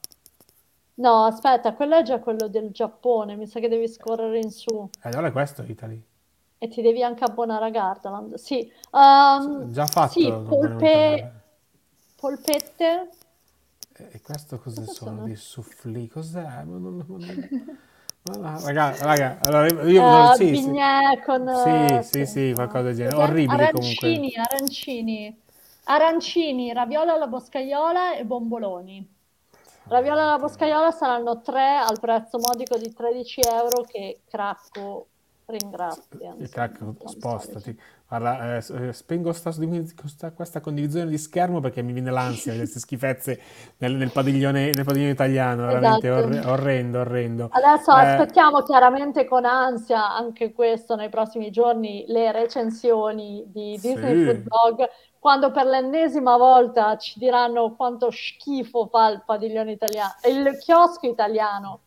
S2: No, aspetta, quello è già quello del Giappone. Mi sa che devi scorrere in su.
S1: Eh, allora è questo Italy.
S2: E ti devi anche abbonare a Gardaland. Sì, ehm,
S1: Già fatto.
S2: sì, polpe, polpette.
S1: E questo cosa sono?
S2: sono?
S1: Dei soufflé? Cos'è? Ma non- non- ma no, raga, raga, allora io non-
S2: eh,
S1: sì, sì.
S2: con...
S1: Sì,
S2: eh,
S1: sì, sì, qualcosa del genere. Orribile comunque.
S2: Arancini, arancini. Arancini, raviola alla boscaiola e bomboloni. Raviola alla boscaiola saranno tre al prezzo modico di 13 euro che Cracco
S1: crack,
S2: tanto
S1: spostati. Guarda, eh, eh, spengo sta- questa, questa condivisione di schermo perché mi viene l'ansia queste schifezze nel, nel padiglione, nel padiglione italiano, veramente
S2: Esatto.
S1: orre- orrendo, orrendo.
S2: Adesso
S1: Eh,
S2: aspettiamo chiaramente con ansia anche questo nei prossimi giorni le recensioni di
S1: Sì.
S2: Disney Food Blog quando per l'ennesima volta ci diranno quanto schifo fa il padiglione italiano, il chiosco italiano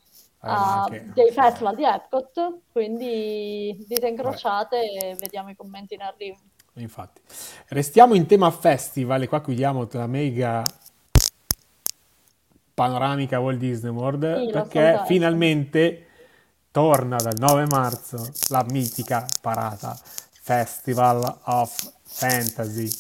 S2: ah,
S1: anche-
S2: dei festival di Epcot, quindi dite incrociate e vediamo i commenti in arrivo.
S1: Infatti, restiamo in tema festival e qua chiudiamo la mega panoramica Walt Disney World
S2: Sì,
S1: perché finalmente torna dal 9 marzo la mitica parata Festival of Fantasy.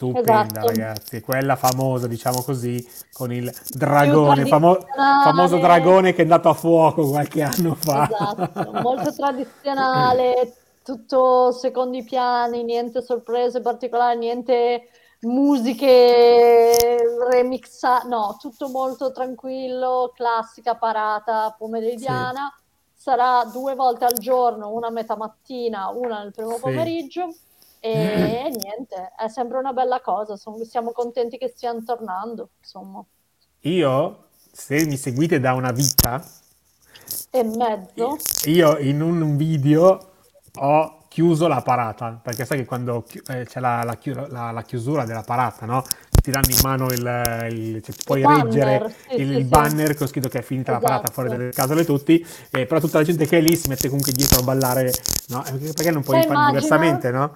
S1: Stupenda,
S2: Esatto.
S1: ragazzi, quella famosa, diciamo così, con il dragone, famo- famoso dragone che è andato a fuoco qualche anno fa.
S2: Esatto, molto tradizionale, tutto secondo i piani, niente sorprese particolari, niente musiche remixate, no, tutto molto tranquillo, classica parata pomeridiana. Sarà due volte al giorno, una a metà mattina, una nel primo
S1: Sì.
S2: pomeriggio. E niente, è sempre una bella cosa. son- siamo contenti che stiano tornando, insomma.
S1: Io, se mi seguite da una vita,
S2: E mezzo.
S1: Io in un video ho chiuso la parata, perché sai che quando chi- eh, c'è la, la la- la chiusura della parata, no? Ti danno in mano il, il- cioè, puoi
S2: banner,
S1: reggere
S2: sì,
S1: il,
S2: sì,
S1: il
S2: sì.
S1: banner con scritto che è finita la parata
S2: Esatto.
S1: fuori dalle casole tutti, eh, però tutta la gente che è lì si mette comunque dietro a ballare, no? Eh, Perché non puoi
S2: Te
S1: fare
S2: immagina?
S1: diversamente, no?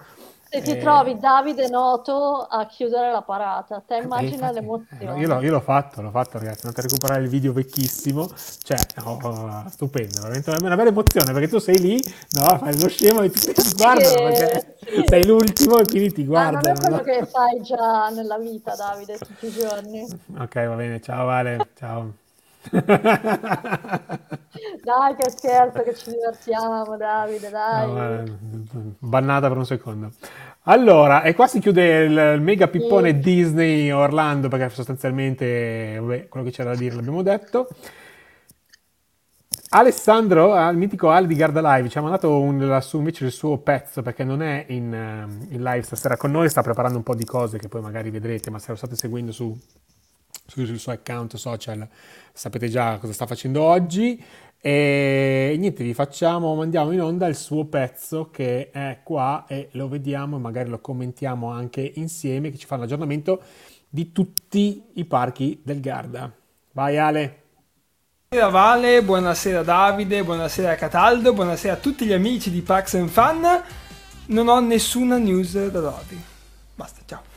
S2: Se ti
S1: Eh,
S2: trovi Davide Noto a chiudere la parata, te
S1: eh,
S2: immagina
S1: infatti,
S2: l'emozione.
S1: eh, io, l'ho, io l'ho fatto, l'ho fatto ragazzi, andate a recuperare il video vecchissimo, cioè, oh, oh, stupendo, veramente una, bella emozione perché tu sei lì, no, fai lo scemo e ti guardano perché
S2: sì.
S1: sei l'ultimo e quindi ti
S2: Ma non è
S1: guardano.
S2: quello
S1: no?
S2: che fai già nella vita, Davide, tutti i giorni.
S1: Ok, va bene, ciao Vale, ciao.
S2: Dai, che scherzo, che ci divertiamo, Davide, dai.
S1: No, eh, bannata per un secondo. Allora, e qua si chiude il, mega pippone
S2: Sì.
S1: Disney Orlando perché sostanzialmente vabbè, quello che c'era da dire l'abbiamo detto. Alessandro, al mitico Ali di Garda Live, ci ha mandato un- su- invece il suo pezzo perché non è in, ehm, in live stasera con noi, sta preparando un po' di cose che poi magari vedrete, ma se lo state seguendo su- sul suo account social sapete già cosa sta facendo oggi. E niente, vi facciamo, mandiamo in onda il suo pezzo che è qua e lo vediamo e magari lo commentiamo anche insieme, che ci fa un aggiornamento di tutti i parchi del Garda. Vai Ale!
S4: Buonasera Vale, buonasera Davide, buonasera Cataldo, buonasera a tutti gli amici di Pax Fun. Non ho nessuna news da darvi. Basta, ciao.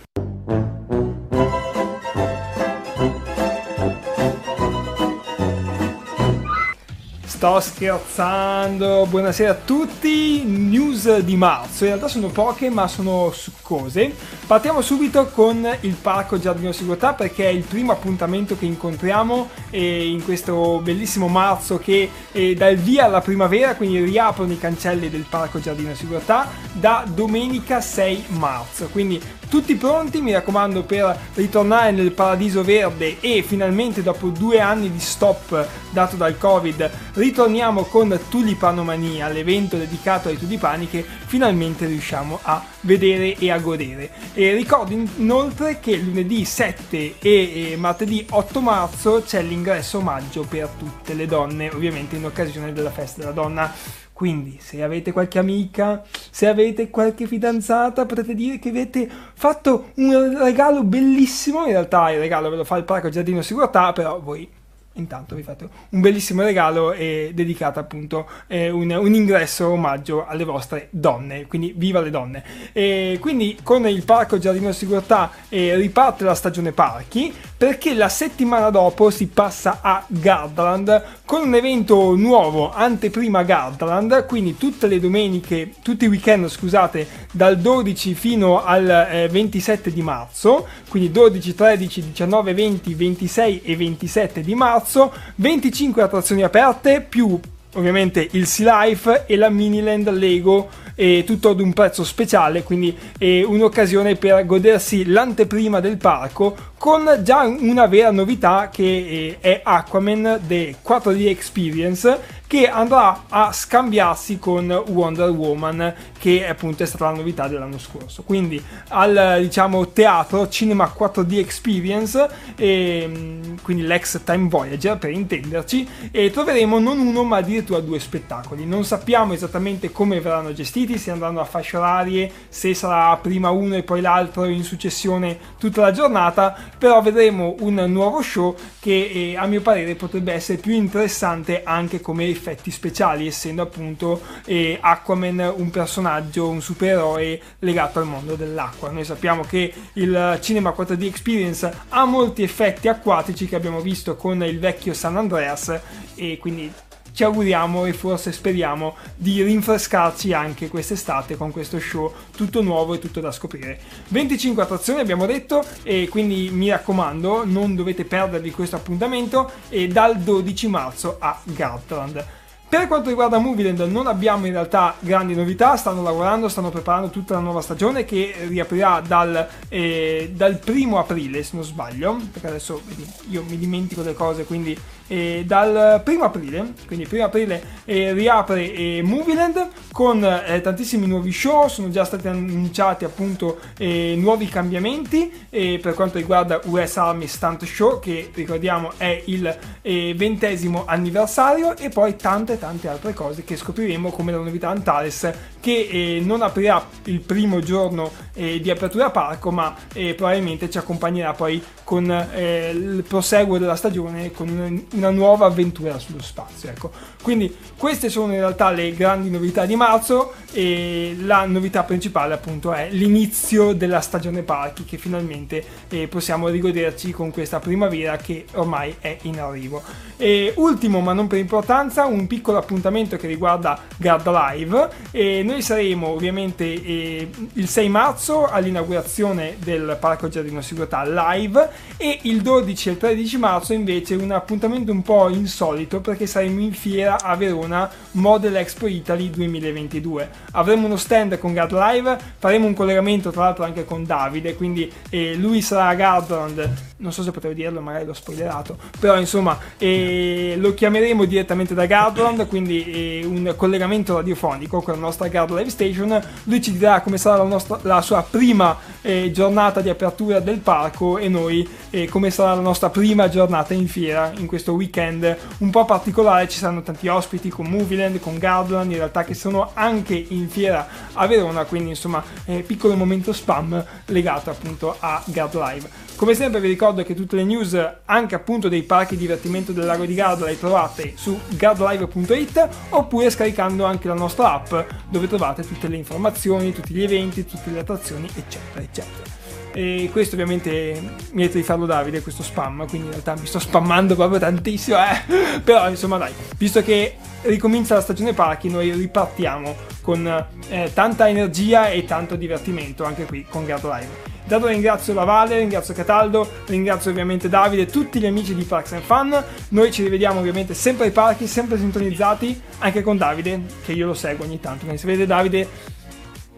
S4: Sto scherzando, buonasera a tutti, news di marzo, in realtà sono poche ma sono succose. Partiamo subito con il Parco Giardino Sicurtà perché è il primo appuntamento che incontriamo eh, in questo bellissimo marzo che eh, dà il via alla primavera, quindi riaprono i cancelli del Parco Giardino Sicurtà da domenica 6 marzo. Quindi tutti pronti, mi raccomando, per ritornare nel paradiso verde e finalmente dopo due anni di stop dato dal Covid ritorniamo con Tulipanomania, l'evento dedicato ai tulipani che finalmente riusciamo a vedere e a godere. E ricordo in- inoltre che lunedì 7 e, e martedì 8 marzo c'è l'ingresso omaggio per tutte le donne, ovviamente in occasione della festa della donna. Quindi, se avete qualche amica, se avete qualche fidanzata, potete dire che avete fatto un regalo bellissimo. In realtà il regalo ve lo fa il Parco Giardino Sicurtà, però voi intanto vi fate un bellissimo regalo e dedicato appunto eh, un, un, ingresso omaggio alle vostre donne quindi viva le donne e quindi con il parco Giardino Sicurtà eh, riparte la stagione parchi perché la settimana dopo si passa a Gardaland con un evento nuovo anteprima Gardaland quindi tutte le domeniche tutti i weekend scusate dal 12 fino al eh, 27 di marzo quindi 12 13 19 20 26 e 27 di marzo marzo, 25 attrazioni aperte più ovviamente il Sea Life e la Miniland Lego e tutto ad un prezzo speciale, quindi è un'occasione per godersi l'anteprima del parco con già una vera novità che è Aquaman The 4D Experience che andrà a scambiarsi con Wonder Woman che appunto è stata la novità dell'anno scorso. Quindi al diciamo teatro Cinema 4D Experience e, ehm, quindi l'ex Time Voyager per intenderci e troveremo non uno ma addirittura due spettacoli. Non sappiamo esattamente come verranno gestiti se andranno a fasce orarie se sarà prima uno e poi l'altro in successione tutta la giornata però vedremo un nuovo show che eh, a mio parere potrebbe essere più interessante anche come effetti speciali, essendo appunto eh, Aquaman un personaggio, un supereroe legato al mondo dell'acqua. Noi sappiamo che il Cinema 4D Experience ha molti effetti acquatici che abbiamo visto con il vecchio San Andreas e quindi ci auguriamo e forse speriamo di rinfrescarci anche quest'estate con questo show tutto nuovo e tutto da scoprire. 25 attrazioni abbiamo detto e quindi mi raccomando non dovete perdervi questo appuntamento e dal 12 marzo a Gartland. Per quanto riguarda Movieland non abbiamo in realtà grandi novità, stanno lavorando, stanno preparando tutta la nuova stagione che riaprirà dal, eh, dal primo aprile se non sbaglio, perché adesso io mi dimentico le cose, quindi eh, dal primo aprile, quindi primo aprile eh, riapre eh, Movieland con eh, tantissimi nuovi show, sono già stati annunciati appunto eh, nuovi cambiamenti per quanto riguarda US Army Stunt Show che ricordiamo è il eh, ventesimo anniversario. E poi tante tante altre cose che scopriremo come la novità Antares che eh, non aprirà il primo giorno eh, di apertura parco ma eh, probabilmente ci accompagnerà poi con il proseguo della stagione con una, nuova avventura sullo spazio ecco. quindi queste sono in realtà le grandi novità di marzo e la novità principale appunto è l'inizio della stagione parchi che finalmente eh, possiamo rigoderci con questa primavera che ormai è in arrivo e ultimo ma non per importanza un piccolo appuntamento che riguarda Garda Live e noi noi saremo ovviamente eh, il 6 marzo all'inaugurazione del Parco Giardino Sicurezza live e il 12 e il 13 marzo invece un appuntamento un po' insolito perché saremo in fiera a Verona Model Expo Italy 2022. Avremo uno stand con Guard Live, faremo un collegamento tra l'altro anche con Davide, quindi eh, lui sarà a Gardland, non so se potevo dirlo, magari l'ho spoilerato, però insomma eh, lo chiameremo direttamente da Gardland, quindi eh, un collegamento radiofonico con la nostra Gardland Live Station, lui ci dirà come sarà la, nostra, la sua prima eh, giornata di apertura del parco e noi eh, come sarà la nostra prima giornata in fiera in questo weekend un po' particolare. Ci saranno tanti ospiti con Movieland, con Gardland, in realtà che sono anche in fiera a Verona, quindi insomma eh, piccolo momento spam legato appunto a Gard Live. Come sempre vi ricordo che tutte le news, anche appunto dei parchi divertimento del lago di Garda, le trovate su guardlive.it oppure scaricando anche la nostra app dove trovate tutte le informazioni, tutti gli eventi, tutte le attrazioni, eccetera, eccetera. E questo ovviamente mi ha di farlo Davide, questo spam, quindi in realtà mi sto spammando proprio tantissimo, eh. Però insomma dai, visto che ricomincia la stagione parchi, noi ripartiamo con eh, tanta energia e tanto divertimento anche qui con Garda Live. Dato ringrazio la Vale, ringrazio Cataldo, ringrazio ovviamente Davide e tutti gli amici di Parks and Fun. Noi ci rivediamo ovviamente sempre ai parchi, sempre sintonizzati, anche con Davide, che io lo seguo ogni tanto. Quindi se vedete Davide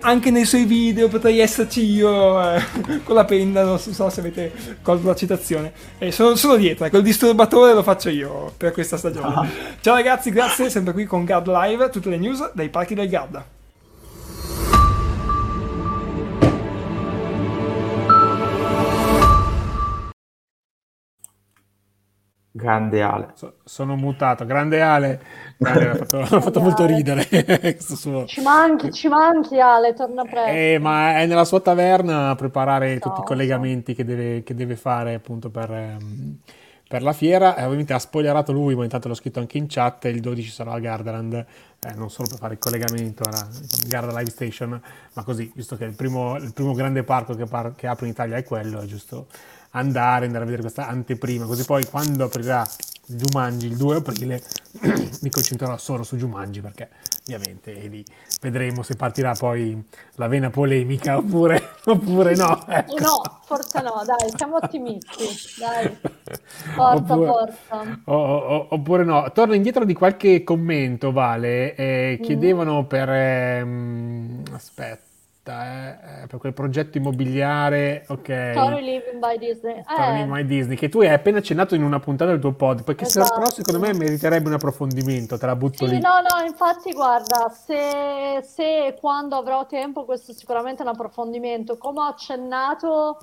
S4: anche nei suoi video potrei esserci io eh, con la penna, non so se avete colto la citazione. Eh, sono, sono, dietro, ecco, il disturbatore lo faccio io per questa stagione. Ah. Ciao ragazzi, grazie, sempre qui con Guard Live, tutte le news dai parchi del Garda.
S3: Grande Ale.
S1: So- sono mutato. Grande Ale, grande Ale, ha fatto, ha fatto molto ridere. suo-
S2: Ci manchi, ci manchi Ale, torna presto.
S1: Eh, ma è nella sua taverna a preparare
S2: So,
S1: tutti i
S2: so.
S1: collegamenti che deve, che deve fare appunto per, ehm, per la fiera. E ovviamente ha spoilerato lui, ma intanto l'ho scritto anche in chat. Il 12 sarà a Gardaland, eh, non solo per fare il collegamento alla Garda Live Station, ma così, visto che il primo, il primo grande parco che, par- che apre in Italia è quello, è giusto andare, andare a vedere questa anteprima. Così poi quando aprirà Jumanji il 2 aprile mi concentrerò solo su Jumanji perché ovviamente lì vedremo se partirà poi la vena polemica oppure, oppure no. ecco.
S2: No, forse no, dai, siamo ottimisti. Dai, forza,
S1: Oppure-
S2: forza.
S1: o- o- oppure no. Torno indietro di qualche commento, Vale. Eh,
S2: Mm.
S1: chiedevano per... ehm, aspetta, eh, eh, per quel progetto immobiliare, ok.
S2: Story Living by Disney.
S1: Story
S2: Eh,
S1: My Disney, che tu hai appena accennato in una puntata del tuo pod, perché se-
S2: Esatto.
S1: però secondo me meriterebbe un approfondimento, te la butto
S2: Sì,
S1: lì.
S2: no, no, infatti guarda, se, se e quando avrò tempo, questo è sicuramente un approfondimento. Come ho accennato,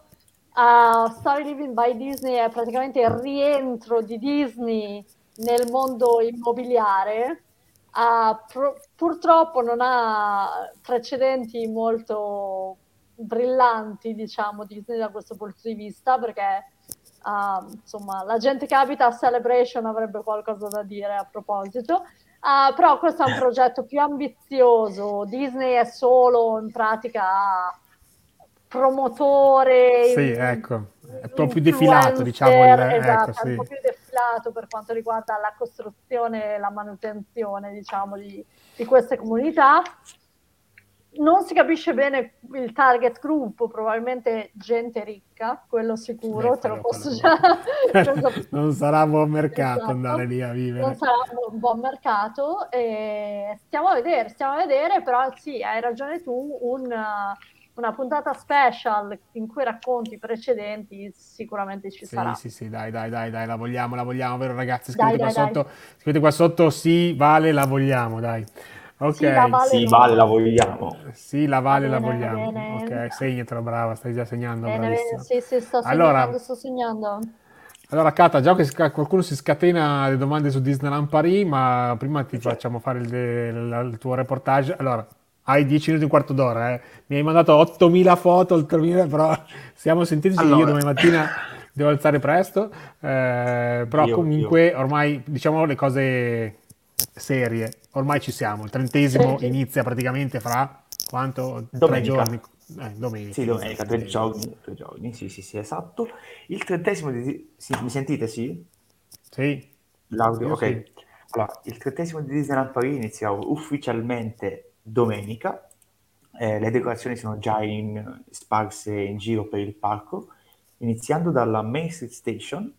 S2: a Story Living by Disney è praticamente il rientro di Disney nel mondo immobiliare. Ah, pro- purtroppo non ha precedenti molto brillanti, diciamo, Disney da questo punto di vista, perché ah, insomma, la gente che abita a Celebration avrebbe qualcosa da dire a proposito. Ah, però questo è un progetto più ambizioso. Disney è solo in pratica promotore,
S1: Sì, ecco, è un po' più defilato, diciamo, il-
S2: esatto,
S1: ecco,
S2: è un
S1: sì.
S2: po' più defilato per quanto riguarda la costruzione e la manutenzione, diciamo, di, di queste comunità. Non si capisce bene il target group, probabilmente gente ricca, quello sicuro,
S1: Beh,
S2: te lo posso già...
S1: non sarà buon mercato
S2: Esatto.
S1: andare lì a vivere.
S2: non sarà un buon mercato e stiamo a vedere, stiamo a vedere, però sì, hai ragione tu, un, uh, una puntata special in cui racconti i precedenti sicuramente ci
S1: Sì,
S2: sarà.
S1: sì, sì, dai, dai, dai, dai, la vogliamo, la vogliamo, vero ragazzi?
S2: Dai,
S1: Scrivete qua
S2: dai, dai.
S1: sotto, scrivete qua sotto, sì, vale, la vogliamo, dai. Ok,
S2: Sì, la Vale
S3: Sì. Vale, la vogliamo.
S1: Sì, la vale, la
S2: Bene,
S1: vogliamo.
S2: bene.
S1: Ok, segnatela, brava, stai già segnando,
S2: Bene, bene, sì, sì, sto
S1: Allora-
S2: segnando, sto segnando.
S1: Allora, Cata, già che qualcuno si scatena le domande su Disneyland Paris, ma prima ti facciamo fare il, il- il tuo reportage. Allora, hai 10 minuti e un quarto d'ora, eh. Mi hai mandato 8000 foto, oltre 1000, però siamo sentiti. Io
S3: Allora.
S1: domani mattina devo alzare presto, eh, però
S3: Io-
S1: comunque ormai diciamo le cose serie. Ormai ci siamo. Il trentesimo
S2: Sì.
S1: inizia praticamente fra quanto? Tre
S3: Domenica.
S1: giorni. Eh, domenica.
S3: Sì, domenica, tre
S1: Sì.
S3: giorni, tre giorni, sì, sì, sì, esatto. Il trentesimo di... sì, mi sentite, sì?
S1: Sì.
S3: L'audio,
S1: Io
S3: ok.
S1: sì.
S3: Allora, il trentesimo di Disneyland Paris inizia ufficialmente domenica. Eh, le decorazioni sono già in- sparse in giro per il parco, iniziando dalla Main Street Station,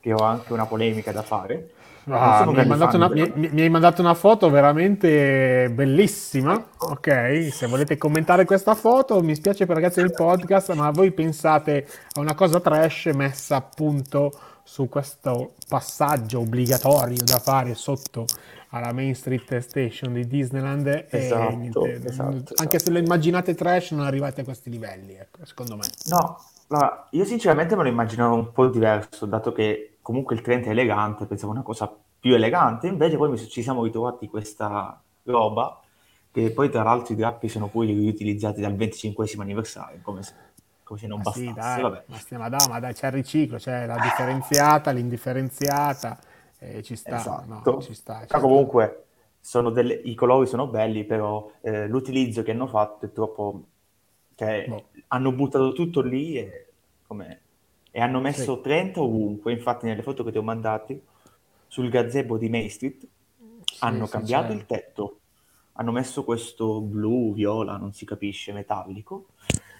S3: che ho anche una polemica da fare.
S1: Ah, mi, hai una, mi- mi hai mandato una foto veramente bellissima. Ok, se volete commentare questa foto, mi spiace per ragazzi del podcast, ma voi pensate a una cosa trash messa appunto su questo passaggio obbligatorio da fare sotto alla Main Street Station di Disneyland.
S3: Esatto,
S1: niente,
S3: esatto,
S1: anche
S3: esatto.
S1: se lo immaginate trash, non arrivate a questi livelli, ecco, secondo me.
S3: No, allora, io sinceramente me lo immaginavo un po' diverso, dato che comunque il Trent è elegante, pensavo una cosa più elegante, invece poi ci siamo ritrovati questa roba, che poi tra l'altro i drappi sono poi riutilizzati dal 25 anniversario, come se, come se non
S1: Ma sì,
S3: bastasse,
S1: dai,
S3: vabbè.
S1: ma, stiamo, ma dai, ma dai, c'è il riciclo, c'è la differenziata, l'indifferenziata, e ci sta,
S3: Esatto.
S1: no, ci sta, ci sta.
S3: comunque sono delle- i colori sono belli, però eh, l'utilizzo che hanno fatto è troppo... Cioè,
S1: Boh.
S3: hanno buttato tutto lì e, come- e hanno messo
S1: Sì.
S3: 30 ovunque. Infatti nelle foto che ti ho mandati sul gazebo di Main Street
S1: Sì,
S3: hanno
S1: sì,
S3: cambiato il tetto, hanno messo questo blu, viola, non si capisce, metallico.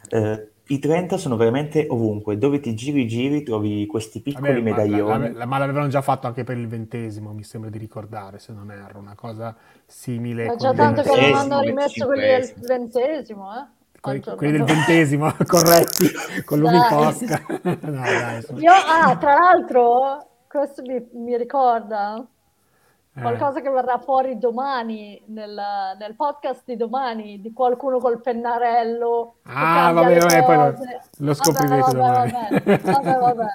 S3: Eh, I 30 sono veramente ovunque, dove ti giri giri trovi questi piccoli
S1: Vabbè, ma,
S3: medaglioni.
S1: la- la- ma l'avevano già fatto anche per il ventesimo, mi sembra di ricordare, se non erro, una cosa simile.
S2: Ma già tanto che non
S3: ventesimo,
S2: hanno rimesso quelli del ventesimo, eh?
S1: quelli, quelli del ventesimo, corretti, con l'Uniposca. No, dai.
S2: Io, ah, tra l'altro, questo mi, mi ricorda
S1: Eh,
S2: qualcosa che verrà fuori domani nel, nel podcast di domani di qualcuno col pennarello
S1: Ah,
S2: cambia
S1: vabbè,
S2: le
S1: vabbè, poi lo-
S2: cose.
S1: lo scoprirete
S2: vabbè,
S1: domani.
S2: Vabbè, vabbè, vabbè.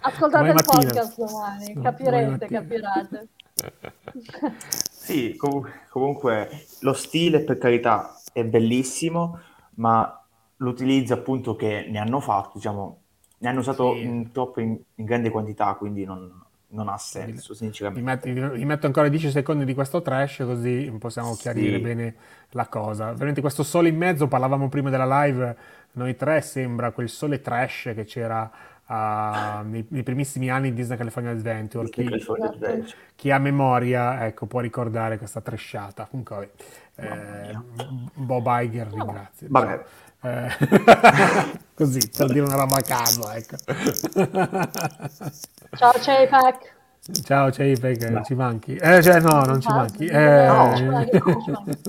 S2: Ascoltate
S1: Domani
S2: il
S1: mattina.
S2: podcast domani,
S1: No,
S2: capirete,
S1: domani
S2: capirete.
S3: Sì, com- comunque lo stile per carità è bellissimo, ma l'utilizzo appunto che ne hanno fatto, diciamo, ne hanno usato
S1: Sì.
S3: in, troppo in, in grande quantità, quindi non, non ha senso,
S1: Vi
S3: sinceramente.
S1: metto, vi metto ancora 10 secondi di questo trash così possiamo chiarire
S3: Sì.
S1: bene la cosa. Veramente questo sole in mezzo, parlavamo prima della live, noi tre sembra quel sole trash che c'era ah, nei, nei primissimi anni di Disney California Adventure.
S3: Disney
S1: Chi,
S3: California
S2: Esatto.
S3: Adventure.
S1: chi ha memoria ecco, può ricordare questa trashata. Comunque, eh. Bob Iger ringrazio.
S3: Vabbè.
S1: Eh, così, per dire una roba a caso, ecco.
S2: Ciao J-Pack.
S1: Ciao JPEG,
S3: Beh.
S1: ci manchi. Eh, cioè, no, non ci manchi. Eh,
S2: no,
S3: ci
S2: manchi, non ci manchi.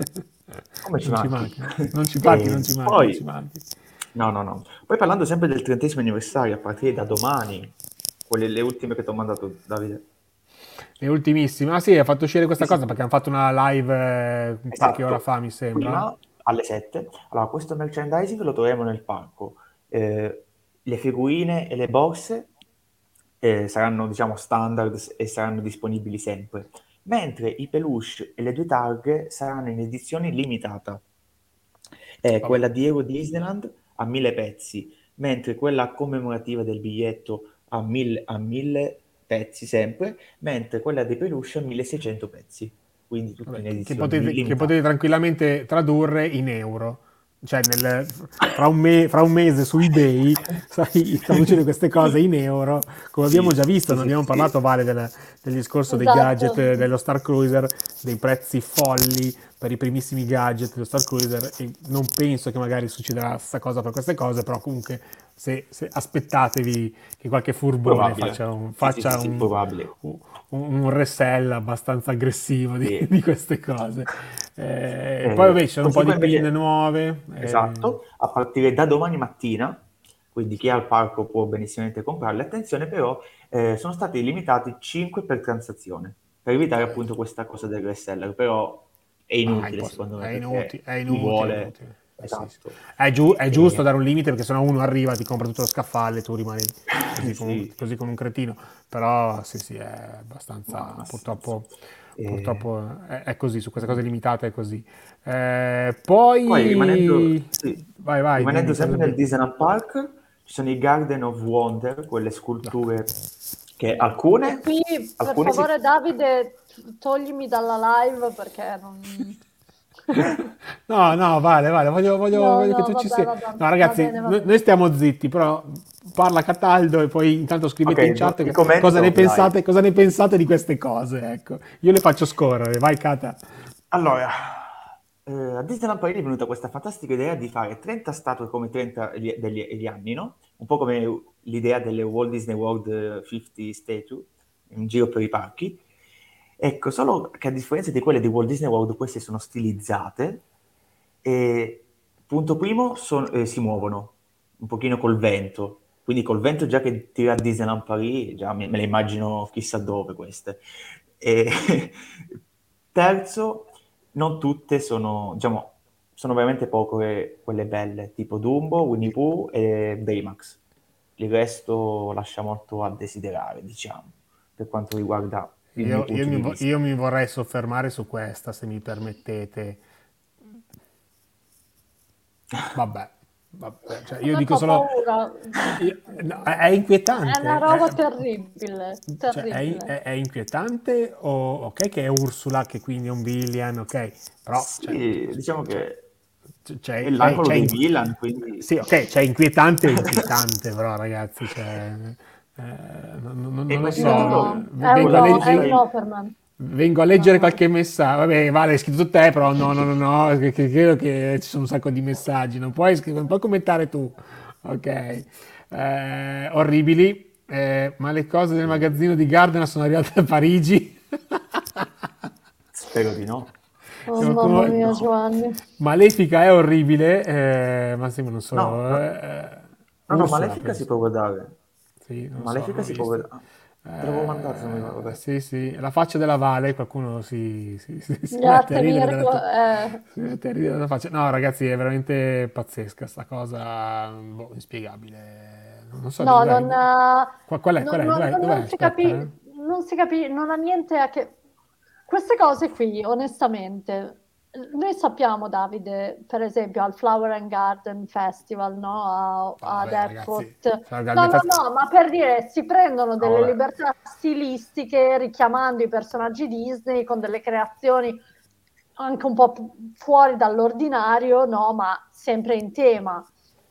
S3: Come ci
S1: non ci
S3: manchi?
S1: Non ci manchi, non ci manchi,
S3: poi-
S1: non ci manchi.
S3: No, no, no. Poi parlando sempre del trentesimo anniversario, a partire da domani, quelle le ultime che ti ho mandato, Davide.
S1: Le ultimissime. Ah sì, ha fatto uscire questa
S3: Sì, sì.
S1: cosa perché hanno fatto una live eh, qualche
S3: Esatto.
S1: ora fa, mi sembra.
S3: Prima, alle 7. Allora, questo merchandising lo troviamo nel parco. Eh, le figurine e le borse eh, saranno, diciamo, standard e saranno disponibili sempre, mentre i peluche e le due targhe saranno in edizione limitata. Eh, quella di Euro Disneyland a 1000 pezzi, mentre quella commemorativa del biglietto a 1000, a 1000 pezzi sempre, mentre quella dei peluche a 1600 pezzi. Quindi tutte in
S1: Vabbè, che,
S3: edizione
S1: potete, che potete tranquillamente tradurre in euro. Cioè, nel- fra, un me- fra un mese su eBay sai, traducere queste cose in euro, come abbiamo
S3: Sì,
S1: già visto,
S3: sì, sì,
S1: abbiamo
S3: sì.
S1: parlato Vale del, del discorso dei
S2: Esatto.
S1: gadget eh, dello Star Cruiser, dei prezzi folli per i primissimi gadget dello Star Cruiser e non penso che magari succederà la stessa cosa per queste cose, però comunque se, se- aspettatevi che qualche furbone
S3: Probabile.
S1: faccia un, faccia
S3: sì, sì, sì,
S1: un-
S3: probabile.
S1: Un, un resell abbastanza aggressivo di,
S3: Sì.
S1: di queste cose. Eh,
S3: Eh,
S1: poi vabbè, ci sono un po' di
S3: invece-
S1: nuove. eh,
S3: Esatto, a partire da domani mattina, quindi chi è al parco può benissimamente comprarle. Attenzione però, eh, sono stati limitati 5 per transazione, per evitare appunto questa cosa del reseller, però è
S1: ah,
S3: inutile
S1: imposs-
S3: secondo me,
S1: è inutile, è inutile,
S3: vuole...
S1: è inutile. Eh, sì,
S3: Esatto.
S1: sì. È, giu- è giusto dare un limite perché sennò uno arriva, ti compra tutto lo scaffale e tu rimani così,
S3: Sì.
S1: come, così come un cretino. Però sì, sì, è abbastanza,
S3: No,
S1: purtroppo,
S3: senso. E-
S1: purtroppo è, è così, su queste cose limitate è così. Eh, poi...
S3: Poi rimanendo, sì,
S1: Vai, vai.
S3: rimanendo sempre nel Disneyland Park, ci sono i Garden of Wonder, quelle sculture che alcune...
S2: Qui, per
S3: alcune si-
S2: favore, Davide, toglimi dalla live perché non...
S1: No, no, vale, vale, voglio, voglio-
S2: No,
S1: voglio
S2: no,
S1: che tu ci
S2: vabbè,
S1: sia.
S2: vabbè,
S1: No, ragazzi,
S2: va bene, va
S1: noi,
S2: bene.
S1: noi stiamo zitti, però parla Cataldo e poi intanto scrivete
S3: Ok,
S1: in chat
S3: commento,
S1: cosa, ne pensate, cosa ne pensate di queste cose, ecco. Io le faccio scorrere, vai Cata.
S3: Allora, eh, a Disneyland Paris è venuta questa fantastica idea di fare 30 statue come 30 gli, degli, gli anni, no? Un po' come l'idea delle Walt Disney World eh, 50 Statue, in giro per i parchi. Ecco, solo che a differenza di quelle di Walt Disney World, queste sono stilizzate e, punto primo, son- eh, si muovono un pochino col vento. Quindi col vento già che tira Disneyland Paris, già me, me le immagino chissà dove queste. E terzo, non tutte sono, diciamo, sono veramente poche quelle belle, tipo Dumbo, Winnie Pooh e Baymax. Il resto lascia molto a desiderare, diciamo, per quanto riguarda
S1: Io, io mi,
S3: di
S1: io mi vorrei soffermare su questa, se mi permettete. Vabbè, vabbè, cioè io
S2: Non
S1: dico solo...
S2: paura.
S1: io- no, è è inquietante.
S2: È una roba
S1: eh.
S2: terribile,
S1: Cioè, è,
S2: terribile.
S1: è- è inquietante o ok che è Ursula che quindi è un villain ok però cioè,
S3: Sì, diciamo che
S1: c'è,
S3: è l'angolo
S1: c'è- c'è
S3: dei
S1: in-
S3: villain, quindi...
S1: sì ok c'è inquietante e inquietante però ragazzi cioè, non, non- non
S3: E
S1: lo
S3: ma
S1: so
S3: no,
S1: vengo, a leggere, vengo a leggere qualche messaggio vabbè vale hai scritto te però no no no no credo che ci sono un sacco di messaggi non puoi, scrivere, non puoi commentare tu ok Eh, orribili eh, ma le cose del magazzino di Gardner sono arrivate a Parigi
S3: Spero di no.
S2: Oh, mamma
S1: come-
S2: mia,
S1: no.
S2: Giovanni.
S1: Malefica è orribile, eh, ma sì, ma non so.
S3: No, no.
S1: eh,
S3: No, no, Malefica si può guardare.
S1: Sì, non so,
S3: Malefica
S1: non
S3: si può non mi ricordo,
S1: Eh,
S3: vabbè.
S1: sì, sì, la faccia della Vale, qualcuno si, si, si, si
S2: Grazie,
S1: mette a ridere della,
S2: Eh,
S1: si mette a ridere della faccia. No, ragazzi, è veramente pazzesca sta cosa, boh, inspiegabile. Non so
S2: No, non, eh,
S1: Qua- qual è? Qual è?
S2: non-
S1: Dov'è?
S2: non-
S1: Dov'è?
S2: non si capi-
S1: eh.
S2: non si capi- non ha niente a che... Queste cose qui, onestamente, noi sappiamo, Davide, per esempio al Flower and Garden Festival, no? A-
S1: Vabbè,
S2: ad.
S1: Flower
S2: No, no, no, ma per dire, si prendono delle
S3: vabbè.
S2: libertà stilistiche richiamando i personaggi Disney con delle creazioni anche un po' fu- fuori dall'ordinario, no, ma sempre in tema.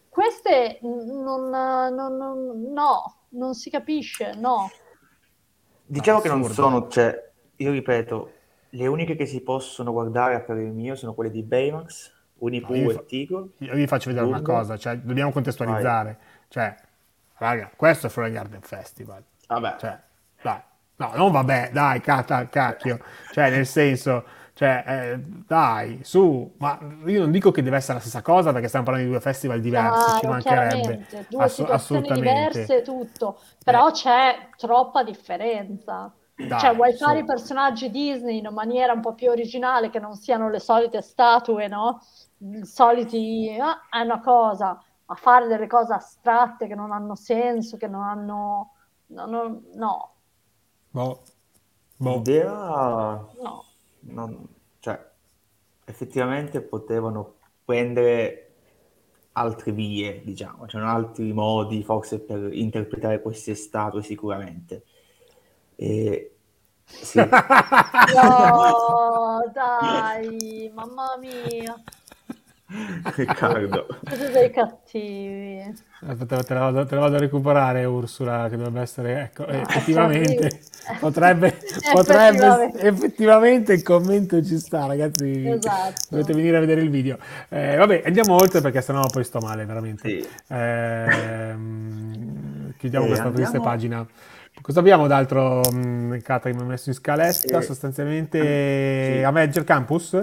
S2: Queste non, non- non- no, non si capisce, no.
S3: Diciamo che non
S1: assurdo.
S3: sono, cioè, io ripeto, le uniche che si possono guardare a parere mio sono quelle di Baymax, Winnie
S1: No, io
S3: e
S1: fa-
S3: Tigo.
S1: Io vi faccio vedere una
S3: Dumbo.
S1: cosa, cioè, dobbiamo contestualizzare. Cioè, raga, questo è Flower Garden Festival.
S3: Vabbè,
S1: Cioè, dai, no, non vabbè, dai, cata- cacchio. Cioè, nel senso, cioè, eh, dai, su, ma io non dico che deve essere la stessa cosa perché stiamo parlando di due festival diversi, ci
S2: Chiaro,
S1: mancherebbe.
S2: due situazioni
S1: assolutamente.
S2: diverse, tutto, però c'è troppa differenza.
S1: Dai,
S2: Cioè, vuoi
S1: su.
S2: fare i personaggi Disney in maniera un po' più originale, che non siano le solite statue, no? I soliti, ah, è una cosa, ma fare delle cose astratte che non hanno senso, che non hanno, no, no, no,
S1: Boh. Boh.
S3: l'idea,
S2: no.
S3: non- cioè, effettivamente potevano prendere altre vie, diciamo, c'erano altri modi forse per interpretare queste statue sicuramente. E, sì,
S2: No, dai, mamma mia,
S3: Riccardo.
S2: siete dei cattivi.
S1: Aspetta, te la, vado, te la vado a recuperare Ursula, che dovrebbe essere, ecco, eh,
S2: Ah,
S1: effettivamente,
S2: sì.
S1: potrebbe, potrebbe,
S2: Effettivamente.
S1: effettivamente il commento ci sta, ragazzi,
S2: Esatto.
S1: dovete venire a vedere il video. Eh, vabbè, andiamo oltre perché sennò poi sto male, veramente.
S3: Sì.
S1: Ehm, chiudiamo
S3: Eh,
S1: questa
S3: andiamo-
S1: triste pagina. Cosa abbiamo d'altro, mh, Cata, che mi ha messo in scaletta?
S3: Eh,
S1: Sostanzialmente
S3: sì.
S1: Avenger Campus?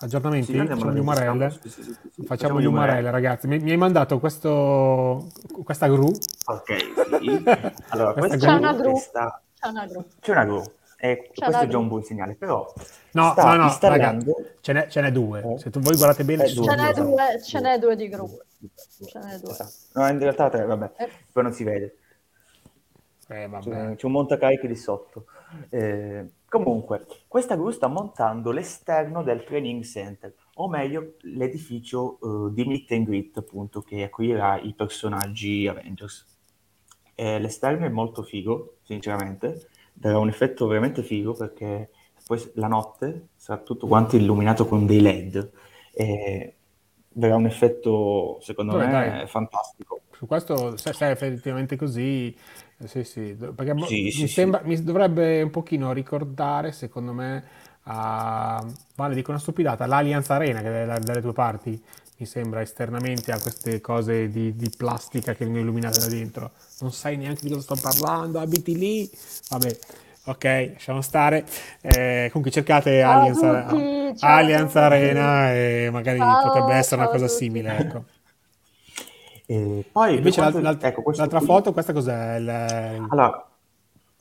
S1: Aggiornamenti?
S3: Sì,
S1: Facciamo gli URL?
S3: Sì, sì, sì, sì.
S1: Facciamo gli URL, ragazzi. Mi, mi hai mandato questo, questa gru.
S3: Ok, sì. Allora,
S1: Questa
S3: questa
S2: C'è una
S3: gru
S2: gru.
S3: sta-
S2: C'è una gru.
S3: C'è una gru. E questo
S2: una
S3: è già
S2: gru.
S3: un buon segnale, però
S1: No,
S3: sta
S1: no, no, raga,
S3: installando...
S1: ce n'è, ce n'è due.
S3: Eh?
S1: Se tu voi guardate bene,
S3: Eh, due,
S2: Ce n'è
S1: due.
S2: due, ce n'è due di gru. Ce n'è due.
S3: Esatto. No, in realtà tre, vabbè,
S2: Eh.
S3: poi non si vede.
S1: Eh,
S3: C'è, c'è un montacarichi di sotto. Eh, comunque, questa gru sta montando l'esterno del training center, o meglio, l'edificio eh, di meet and greet, appunto, che accoglierà i personaggi Avengers. Eh, l'esterno è molto figo, sinceramente, darà un effetto veramente figo perché poi la notte sarà tutto quanto illuminato con dei LED e verrà un effetto, secondo
S1: Vabbè,
S3: me,
S1: dai.
S3: fantastico.
S1: Su questo, se, se è effettivamente così, eh, sì, sì, perché
S3: Sì,
S1: mi,
S3: sì,
S1: sembra, mi dovrebbe un pochino ricordare, secondo me, a, vale, dico una stupidata, l'Allianz Arena, che è da- dalle tue parti, mi sembra esternamente a queste cose di, di plastica che vengono illuminate da dentro. Non sai neanche di cosa sto parlando, abiti lì. Vabbè, ok, lasciamo stare. Eh, comunque cercate
S2: Ciao
S1: Allianz,
S2: tutti,
S1: Allianz. Arena e magari
S2: Ciao,
S1: potrebbe essere una cosa
S2: tutti.
S1: simile, ecco.
S3: E poi
S1: Invece
S3: quanto-
S1: l'alt-
S3: ecco,
S1: l'altra
S3: qui-
S1: foto, questa cos'è? Il-
S3: Allora,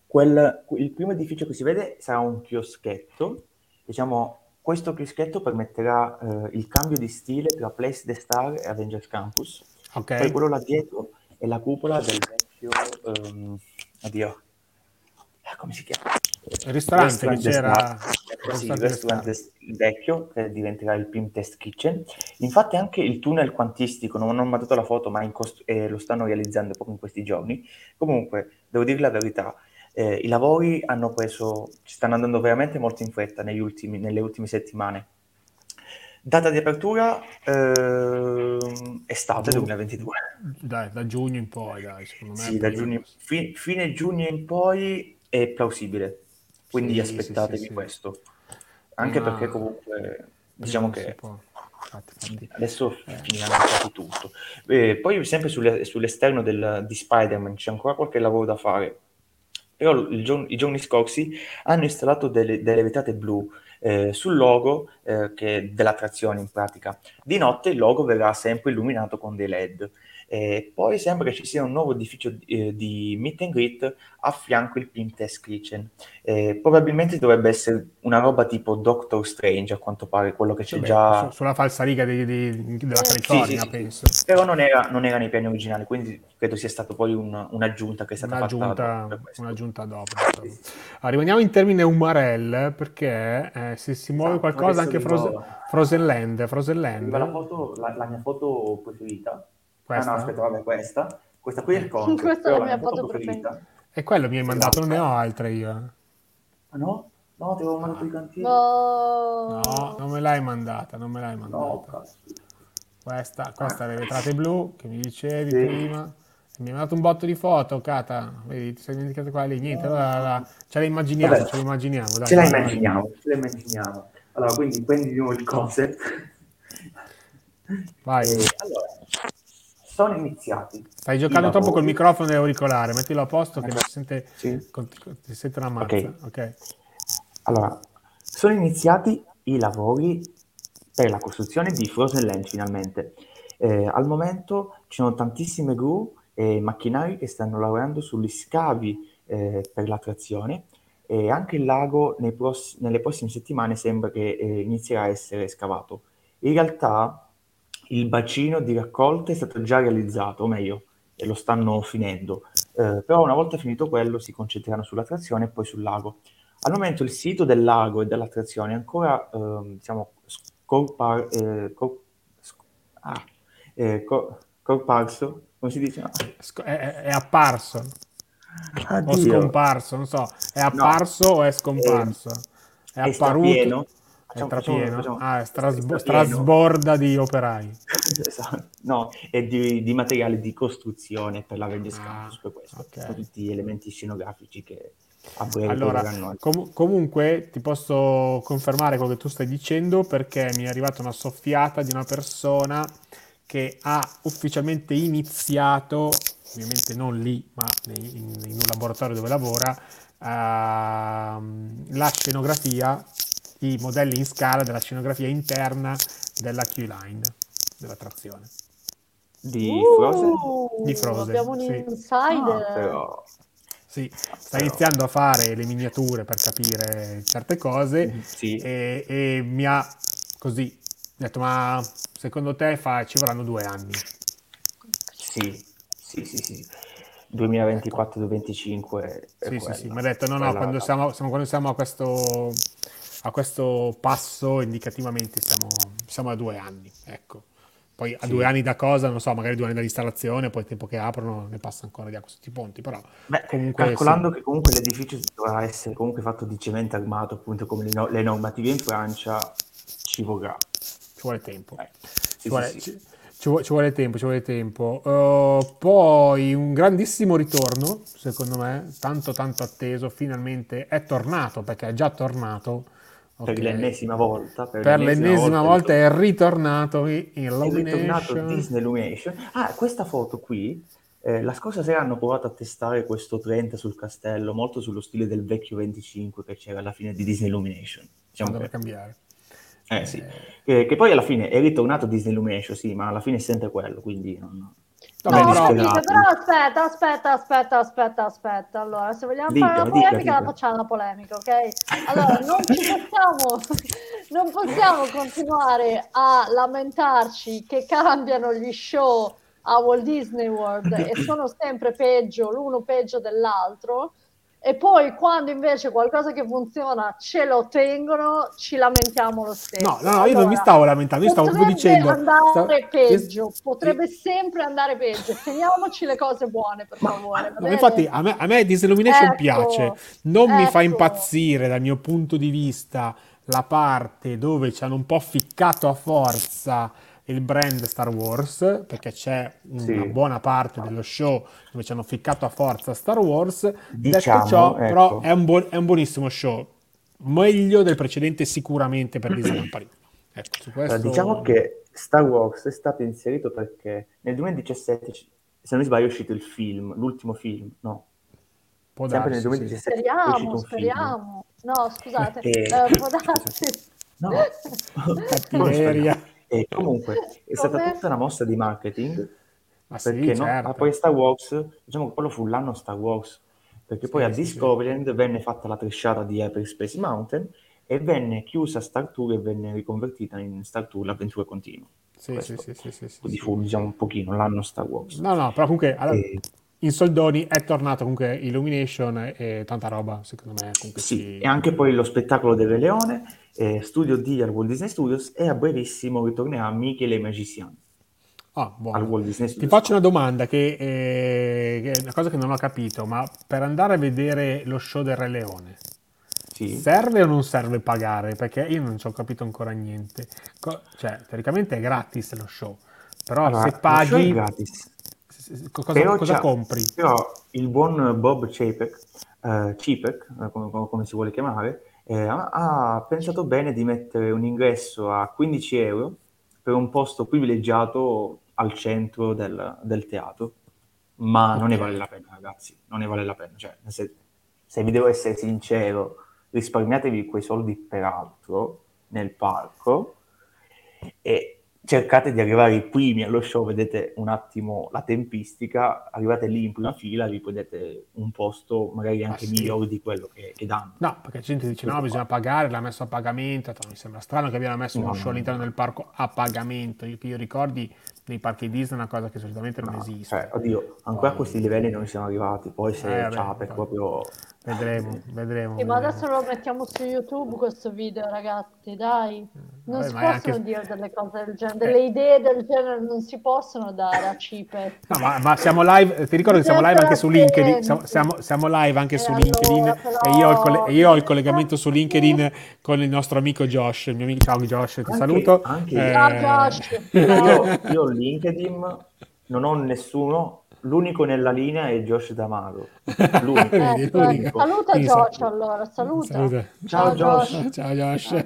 S3: quel- il primo edificio che si vede sarà un chioschetto. Diciamo, questo chioschetto permetterà eh, il cambio di stile tra Place the Star e Avengers Campus.
S1: ok,
S3: Poi quello là dietro è la cupola del vecchio... ehm, oddio, Eh, come si chiama?
S1: Il ristorante c'era.
S3: Sì, il
S1: ristorante
S3: vecchio che diventerà il Pim Test Kitchen. Infatti anche il tunnel quantistico, non ho mandato la foto, ma in cost- eh, lo stanno realizzando proprio in questi giorni. Comunque, devo dire la verità, eh, i lavori hanno preso, ci stanno andando veramente molto in fretta negli ultimi- nelle ultime settimane. Data di apertura, ehm, estate
S1: Giù.
S3: 2022.
S1: Dai, da giugno in poi, dai, secondo me.
S3: Sì, da giugno, fi- fine giugno in poi è plausibile, quindi
S1: Sì,
S3: aspettatevi
S1: sì, sì,
S3: questo. Anche
S1: Prima-
S3: perché comunque diciamo che.
S1: Infatti,
S3: adesso finiranno quasi tutto. Eh, poi sempre sulle- sull'esterno del- di Spider-Man c'è ancora qualche lavoro da fare, però giorno- i giorni scorsi hanno installato delle, delle vetrate blu eh, sul logo eh, che dell'attrazione in pratica. Di notte il logo verrà sempre illuminato con dei LED. E poi sembra che ci sia un nuovo edificio eh, di meet and greet a fianco il Pimtest Kitchen. Eh, probabilmente dovrebbe essere una roba tipo Doctor Strange, a quanto pare, quello che c'è
S1: Vabbè,
S3: già.
S1: su- sulla falsariga di- di- della
S2: Sì,
S1: California,
S3: sì, sì.
S1: penso.
S3: Però non era, non era nei piani originali, quindi credo sia stato poi un- un'aggiunta che è stata fatta
S1: Un'aggiunta,
S3: questo.
S1: un'aggiunta dopo. rimaniamo in termine Umarell perché eh, se si muove
S3: Esatto,
S1: qualcosa anche Frozen, Frozen Land, Frozen Land.
S3: La, foto, la, la mia foto preferita.
S1: Questa?
S3: Ah, no, aspetta, vabbè, questa. Questa qui è il concept.
S2: Questa è la mia
S3: foto preferita.
S1: E quello mi hai mandato, non ne ho altre io. eh.
S3: Ah, no? No, ti avevo mandato i cantieri.
S2: No.
S1: No, non me l'hai mandata, non me l'hai
S3: No,
S1: mandata.
S3: cazzo.
S1: Questa, questa le vetrate blu che mi dicevi
S3: Sì.
S1: prima. Mi hai mandato un botto di foto, Cata. Vedi, ti sei dimenticato quella lì. Niente, allora la- ce la immaginiamo,
S3: Vabbè.
S1: ce la immaginiamo. dai.
S3: Ce la immaginiamo, ce la immaginiamo. Allora, quindi prendi di nuovo il concept.
S1: Vai.
S3: E, allora, sono iniziati.
S1: Stai giocando troppo col microfono e auricolare, mettilo a posto che non si sente,
S3: Sì.
S1: con- si sente una mazza.
S3: Ok.
S1: ok.
S3: Allora, sono iniziati i lavori per la costruzione di Frozen Land finalmente. Eh, al momento ci sono tantissime gru e macchinari che stanno lavorando sugli scavi eh, per l'attrazione e anche il lago pross- nelle prossime settimane sembra che eh, inizierà a essere scavato. In realtà il bacino di raccolta è stato già realizzato, o meglio, e lo stanno finendo, Eh, però una volta finito quello si concentreranno sull'attrazione e poi sul lago. Al momento il sito del lago e dell'attrazione è ancora, ehm, diciamo, scorpar- eh, cor- sc- ah, eh, cor- corparso, come si dice?
S1: Sc- È, è- apparso o
S3: Addio.
S1: scomparso, non so, è apparso o è scomparso? È
S3: è
S1: apparuto?
S3: Strapieno.
S1: È
S3: Facciamo- facciamo- facciamo-
S1: Ah, è strasbo- strasborda di operai.
S3: Esatto. No, è di, di materiale di costruzione per l'Avengers
S1: Ah,
S3: Campus, per questo.
S1: ok.
S3: Sono tutti elementi scenografici che a breve
S1: Allora, com- comunque ti posso confermare quello che tu stai dicendo perché mi è arrivata una soffiata di una persona che ha ufficialmente iniziato, ovviamente non lì, ma in, in un laboratorio dove lavora, ehm, la scenografia, i modelli in scala della scenografia interna della Q-Line, dell'attrazione.
S3: di
S2: Uh,
S3: Frozen.
S1: Di Frozen,
S2: Abbiamo un
S1: sì.
S2: insider.
S3: Ah, però
S1: Sì, sta
S3: Però-
S1: iniziando a fare le miniature per capire certe cose
S3: Sì.
S1: e, e mi ha così detto ma secondo te fa, ci vorranno due anni
S3: Sì, sì, sì, sì. 2024-2025 è
S1: sì sì sì mi ha detto no no quando siamo, siamo- quando siamo a questo a questo passo indicativamente siamo, siamo a due anni ecco poi a
S3: Sì.
S1: due anni da cosa non so magari due anni dall'installazione poi il tempo che aprono ne passa ancora di questi ponti però
S3: Beh,
S1: comunque
S3: calcolando che comunque l'edificio dovrà essere comunque fatto di cemento armato, appunto come le, no- le normative in Francia, ci vorrà.
S1: ci vuole tempo
S3: Eh,
S1: Ci
S3: sì,
S1: vuole,
S3: sì, sì.
S1: ci- ci vuole- ci vuole tempo, ci vuole tempo. Uh, poi un grandissimo ritorno, secondo me, tanto tanto atteso, finalmente è tornato, perché è già tornato.
S3: Per
S1: ok?
S3: l'ennesima volta. Per,
S1: Per l'ennesima volta
S3: è
S1: è ritornato in
S3: è ritornato
S1: Illumination.
S3: Disney Illumination. Ah, questa foto qui, eh, la scorsa sera hanno provato a testare questo 30 sul castello, molto sullo stile del vecchio 25 che c'era alla fine di Disney Illumination. Diciamo che-
S1: cambiare.
S3: eh, sì. che, che poi alla fine è ritornato Disney Illumination, sì, ma alla fine è sempre quello, quindi non...
S1: Vabbè,
S2: No,
S3: non
S1: però-
S2: aspetta, aspetta, aspetta, aspetta, aspetta. Allora, se vogliamo
S3: Dica,
S2: fare una
S3: dica,
S2: polemica, la
S3: dica.
S2: facciamo una polemica, ok? Allora, non ci possiamo, non possiamo continuare a lamentarci che cambiano gli show a Walt Disney World e sono sempre peggio, l'uno peggio dell'altro. E poi quando invece qualcosa che funziona ce lo tengono, ci lamentiamo lo stesso.
S1: No, no, no, io non mi stavo lamentando, io stavo proprio
S2: Potrebbe
S1: dicendo...
S2: andare
S1: sta-
S2: peggio, potrebbe sempre andare peggio. Teniamoci le cose buone, per favore.
S1: No, infatti a me, a me Disney Illumination
S2: Ecco,
S1: piace, non mi fa
S2: ecco.
S1: impazzire dal mio punto di vista la parte dove ci hanno un po' ficcato a forza il brand Star Wars, perché c'è una
S3: Sì.
S1: buona parte dello show dove ci hanno ficcato a forza Star Wars.
S3: Diciamo,
S1: Detto ciò, però
S3: ecco.
S1: è un, buon- è un buonissimo show, meglio del precedente sicuramente per Disneyland Paris. Ecco, su questo...
S3: Allora, diciamo che Star Wars è stato inserito perché nel 2017, ci- se non mi sbaglio, è uscito il film, l'ultimo film, no?
S1: può
S3: Sempre nel
S1: darsi, sì.
S3: 2017 è uscito
S2: Speriamo,
S3: un
S2: speriamo. No, scusate,
S3: Eh,
S2: eh, può darsi.
S3: No.
S1: Cattiveria.
S3: E comunque è stata
S2: Come?
S3: tutta una mossa di marketing
S1: Ma sì,
S3: perché no?
S1: certo.
S3: ah, poi Star Wars, diciamo che quello fu l'anno Star Wars, perché poi
S1: Sì,
S3: a
S1: sì, sì.
S3: Discoveryland venne fatta la tresciata di Hyperspace Mountain e venne chiusa Star Tour e venne riconvertita in Star Tour l'avventura continua.
S1: Sì, sì,
S3: Questo.
S1: sì, sì, sì, sì,
S3: Quindi
S1: sì.
S3: fu diciamo un pochino l'anno Star Wars.
S1: No, no, però comunque allora,
S3: E-
S1: in soldoni è tornato comunque Illumination e, tanta roba, secondo me.
S3: Sì,
S1: ci-
S3: e anche poi lo spettacolo del Re Leone, eh, Studio D al Walt Disney Studios e a brevissimo ritornerà Mickey e le Magician
S1: Ah,
S3: al Walt Disney
S1: Ti
S3: Studios.
S1: faccio una domanda che, eh, che è una cosa che non ho capito, ma per andare a vedere lo show del Re Leone,
S3: Sì.
S1: serve o non serve pagare? Perché io non ci ho capito ancora niente. Co- cioè, teoricamente è gratis lo show, però
S3: Allora,
S1: se
S3: show è
S1: paghi,
S3: gratis.
S1: cosa,
S3: Però
S1: cosa compri?
S3: Però il buon Bob Chapek, eh, Chapek, eh, come- come si vuole chiamare, eh, ha, ha pensato bene di mettere un ingresso a 15 euro per un posto privilegiato al centro del, del teatro, ma non ne vale la pena, ragazzi, non ne vale la pena. Cioè, se, se vi devo essere sincero, risparmiatevi quei soldi per altro nel parco e cercate di arrivare i primi allo show, vedete un attimo la tempistica, arrivate lì in prima fila, vi prendete un posto magari anche
S1: Ah, sì.
S3: migliore di quello che, che danno.
S1: No, perché la gente dice no,
S3: Questo
S1: bisogna pagare, l'ha messo a pagamento, mi sembra strano che abbiano messo
S3: No,
S1: uno
S3: no,
S1: show
S3: no.
S1: all'interno del parco a pagamento, io, che io ricordi nei parchi Disney è una cosa che solitamente non
S3: No,
S1: esiste.
S3: cioè, oddio, ancora a questi livelli non siamo arrivati, poi se
S1: Eh, vabbè, poi-
S3: proprio...
S1: Vedremo, vedremo.
S2: Sì, ma adesso lo mettiamo su YouTube questo video, ragazzi, dai. Non
S1: Vabbè,
S2: si possono
S1: anche-
S2: dire delle cose del genere, delle idee del genere non si possono dare a Cipet.
S1: No, ma, ma siamo live, ti ricordo che siamo live anche su LinkedIn, siamo, siamo- siamo live anche
S2: E
S1: su
S2: allora,
S1: LinkedIn
S2: però-
S1: e io ho, il, coll- io ho il collegamento su LinkedIn con il nostro amico Josh, il mio amico, ciao Josh, ti
S3: Anche-
S1: saluto.
S3: anche-
S1: Eh,
S2: Ciao, Josh.
S3: Io, io ho LinkedIn, non ho nessuno, l'unico nella linea è Josh D'Amato. L'unico.
S2: Ecco,
S1: l'unico.
S2: saluta
S1: Quindi
S2: Josh
S1: sa-
S2: allora, saluta.
S1: Saluta.
S3: Ciao, Josh.
S1: Ciao Josh.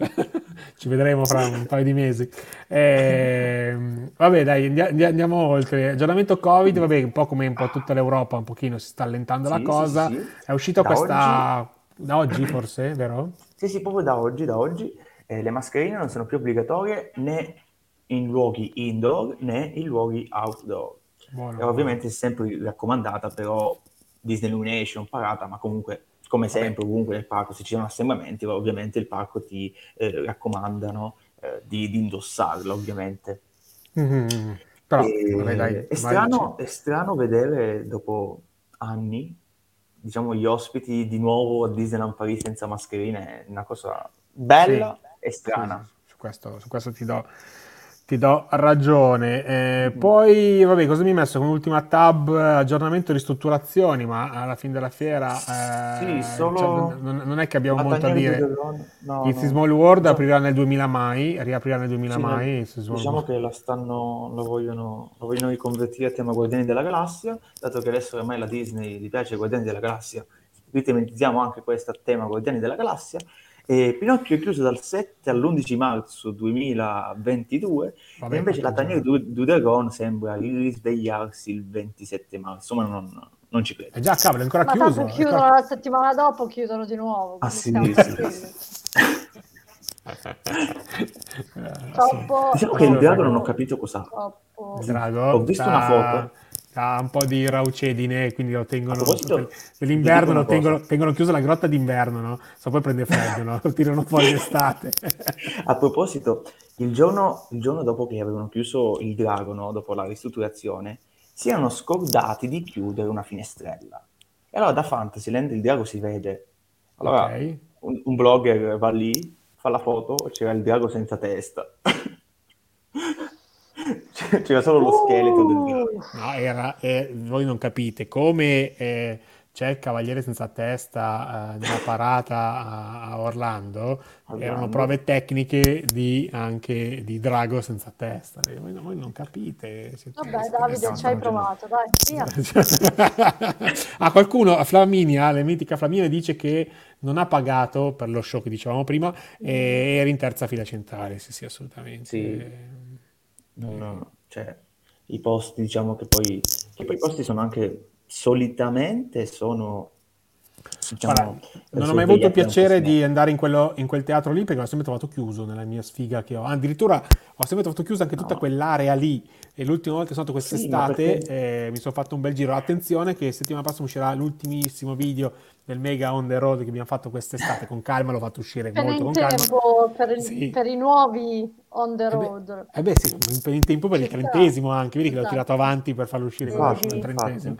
S1: Ci vedremo fra un paio di mesi. Ehm, vabbè, dai, andi- andi- andiamo oltre. Aggiornamento Covid, vabbè, un po' come un po' tutta l'Europa, un pochino si sta allentando
S3: Sì,
S1: la cosa.
S3: sì, sì.
S1: È uscito
S3: Da
S1: questa da oggi forse, vero?
S3: Sì, sì, proprio da oggi, da oggi eh, le mascherine non sono più obbligatorie né in luoghi indoor né in luoghi outdoor.
S1: Buono.
S3: Ovviamente è sempre raccomandata, però Disney Illumination parata, ma comunque come sempre ovunque nel parco se ci sono assembramenti, ovviamente il parco ti eh, raccomandano eh, di, di indossarlo, ovviamente.
S1: Mhm. Però,
S3: E-
S1: vabbè, dai,
S3: è, strano, è strano vedere dopo anni, diciamo, gli ospiti di nuovo a Disneyland Paris senza mascherine, è una cosa bella e strana.
S1: Sì, sì, su questo, su questo ti do, ti do ragione. Eh, Poi, vabbè, cosa mi hai messo come ultima tab? Aggiornamento ristrutturazioni, ma alla fine della fiera eh,
S3: Sì, solo
S1: cioè, non, non è che abbiamo molto a dire.
S3: No,
S1: It's
S3: no.
S1: Small World
S3: Diciamo-
S1: aprirà nel 2000 mai, riaprirà nel 2000
S3: Sì,
S1: mai.
S3: nel- diciamo
S1: World.
S3: che la stanno, lo vogliono, lo vogliono riconvertire a tema Guardiani della Galassia, dato che adesso ormai la Disney gli piace Guardiani della Galassia, ritematizziamo anche questo a tema Guardiani della Galassia. E Pinocchio è chiuso dal 7 all'11 marzo 2022
S1: Vabbè,
S3: e invece la
S1: quattro
S3: Daniele
S1: giorni.
S3: Du- Duderon sembra risvegliarsi il 27 marzo, ma non, non ci credo.
S1: Eh già, cavolo, è ancora
S2: Ma
S1: chiuso. è
S2: chiudono
S1: ancora-
S2: la settimana dopo, chiudono di nuovo.
S3: Ah, sì,
S2: Troppo,
S3: Diciamo che il drago non ho capito cos'ha.
S2: troppo.
S1: Drago
S3: Ho visto una foto.
S1: Ha un po' di raucedine, quindi lo tengono dell'inverno lo tengono, tengono chiuso la grotta d'inverno, no? So poi prende freddo, no? Lo tirano fuori d'estate.
S3: A proposito, il giorno, il giorno dopo che avevano chiuso il drago, no, dopo la ristrutturazione, si erano scordati di chiudere una finestrella. E allora da Fantasyland il drago si vede. Allora
S1: Ok.
S3: un, un blogger va lì, fa la foto, c'era il drago senza testa. c'era solo lo scheletro del drago.
S2: Uh,
S1: No, era, eh, voi non capite come eh, c'è il cavaliere senza testa eh, nella parata a, a Orlando,
S3: Orlando.
S1: erano prove tecniche di, anche di drago senza testa. Eh, Voi, voi non capite. siete-
S2: vabbè,
S1: siete
S2: Davide, ci hai provato, dai, via.
S1: ah, qualcuno, Flaminia, la mitica Flaminia dice che non ha pagato per lo show che dicevamo prima e era in terza fila centrale, sì, sì, assolutamente.
S3: Sì. Non- cioè, i posti, diciamo che poi, che poi i posti sono anche solitamente sono diciamo,
S1: Guarda, non ho mai avuto piacere di andare in, quello- in quel teatro lì perché l'ho sempre trovato chiuso nella mia sfiga che ho. Addirittura ho sempre trovato chiusa anche tutta
S3: No.
S1: quell'area lì. E l'ultima volta che sono stato
S3: Sì,
S1: quest'estate
S3: ma perché-
S1: eh, mi sono fatto un bel giro. Attenzione che settimana prossima uscirà l'ultimissimo video del mega on the road che abbiamo fatto quest'estate. Con calma, l'ho fatto uscire
S2: Appena
S1: molto
S2: in
S1: con calma.
S2: tempo per, il-
S1: Sì.
S2: per i nuovi on the
S1: Eh beh,
S2: road.
S1: eh beh, sì, in, in tempo per il
S2: sta.
S1: trentesimo anche, vedi che l'ho
S2: Esatto.
S1: tirato avanti per farlo uscire con
S3: Infatti,
S1: il trentesimo.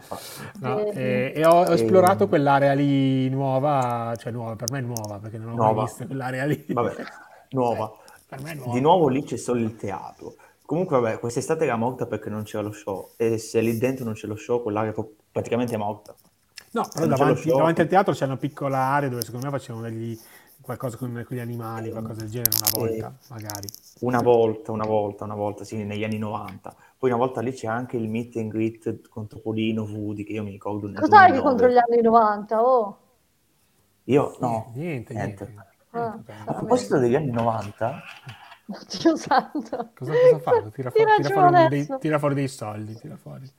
S1: No, e, e ho, ho esplorato
S3: E-
S1: quell'area lì nuova, cioè nuova, per me è nuova perché non l'ho mai
S3: Nuova.
S1: vista quell'area lì.
S3: Vabbè, nuova.
S1: Per me è nuova.
S3: Di nuovo lì c'è solo il teatro. Comunque, vabbè, quest'estate era morta perché non c'era lo show. E se lì dentro non c'è lo show, quell'area è praticamente morta.
S1: No, però davanti, davanti al teatro c'è una piccola area dove secondo me facevano degli, qualcosa con, con gli animali, qualcosa del genere, una volta, magari.
S3: Una volta, una volta, una volta, sì, negli anni 90. Poi una volta lì c'è anche il meet and greet con Topolino, Woody, che io mi ricordo nel
S2: Cos'hai
S3: 2009.
S2: contro gli anni 90? Oh,
S3: Io, no,
S1: Niente, niente.
S3: niente.
S2: Ah,
S3: A proposito degli anni 90,
S2: Dio santo.
S1: Cosa, cosa fanno? Tira, fuori,
S2: Tira
S1: tira fuori dei, tira fuori dei soldi, tira fuori.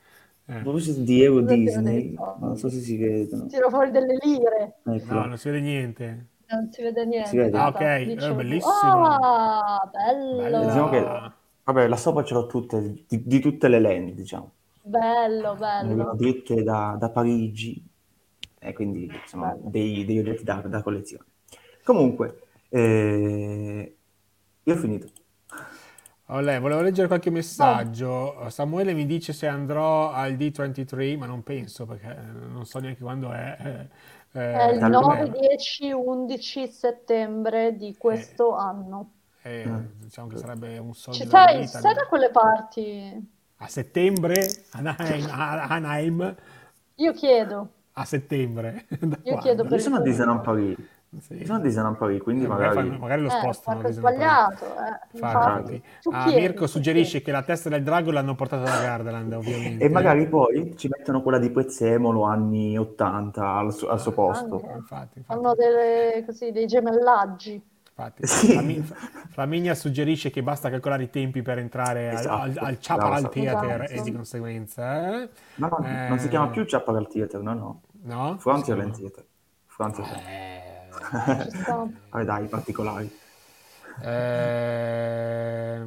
S1: Eh.
S3: a proposito di Euro Disney, non so se si vedono.
S2: Tiro fuori delle lire.
S3: Ecco.
S1: No, non si vede niente.
S2: Non si vede niente.
S3: Si vede?
S1: Ah, ok,
S2: dicevo-
S1: è bellissimo.
S2: Ah, bello.
S1: Bello.
S3: Diciamo che, vabbè, là sopra ce l'ho tutte, di, di tutte le land, diciamo.
S2: Bello, bello.
S3: dritte da, da Parigi, e quindi sono
S2: Bello.
S3: dei, degli oggetti da, da collezione. Comunque, eh, io ho finito.
S1: Olè, volevo leggere qualche messaggio. Samuele mi dice se andrò al D23, ma non penso perché eh, non so neanche quando è. Eh,
S2: È il
S1: eh,
S3: dal
S2: 9,
S1: dov'è?
S2: 10, 11 settembre di questo anno.
S1: Eh, diciamo che sarebbe un soldo
S2: Ci sei, sei da quelle parti?
S1: A settembre, Anaheim, a- Anaheim,
S2: Io chiedo,
S1: a settembre. Da
S2: Io
S1: quando?
S2: chiedo per
S3: Io sono a Disneyland Paris,
S1: Sì.
S3: Disneyland Paris, quindi
S1: Eh, magari,
S3: magari...
S1: fanno- magari lo
S2: eh,
S1: spostano. Paris.
S2: sbagliato. Eh.
S1: Infatti. Ah, Mirko suggerisce che la testa del drago l'hanno portata da Gardaland, ovviamente.
S3: E magari poi ci mettono quella di Prezzemolo anni 80 al, suo- al suo posto.
S2: Anche.
S1: Infatti, infatti.
S2: Fanno delle, così, dei gemellaggi.
S1: Infatti,
S3: Sì.
S1: Flami- Flaminia suggerisce che basta calcolare i tempi per entrare al,
S3: Esatto,
S1: al, al
S3: esatto.
S1: Theater
S2: Esatto.
S1: e di conseguenza. eh?
S3: No, no, non si
S1: Eh,
S3: chiama più Chaparral Theater, no, no.
S1: No?
S3: Frontierland Theater. Frontierland.
S1: chiama-
S2: Ci sta.
S3: Vabbè, dai, particolari.
S1: Eh,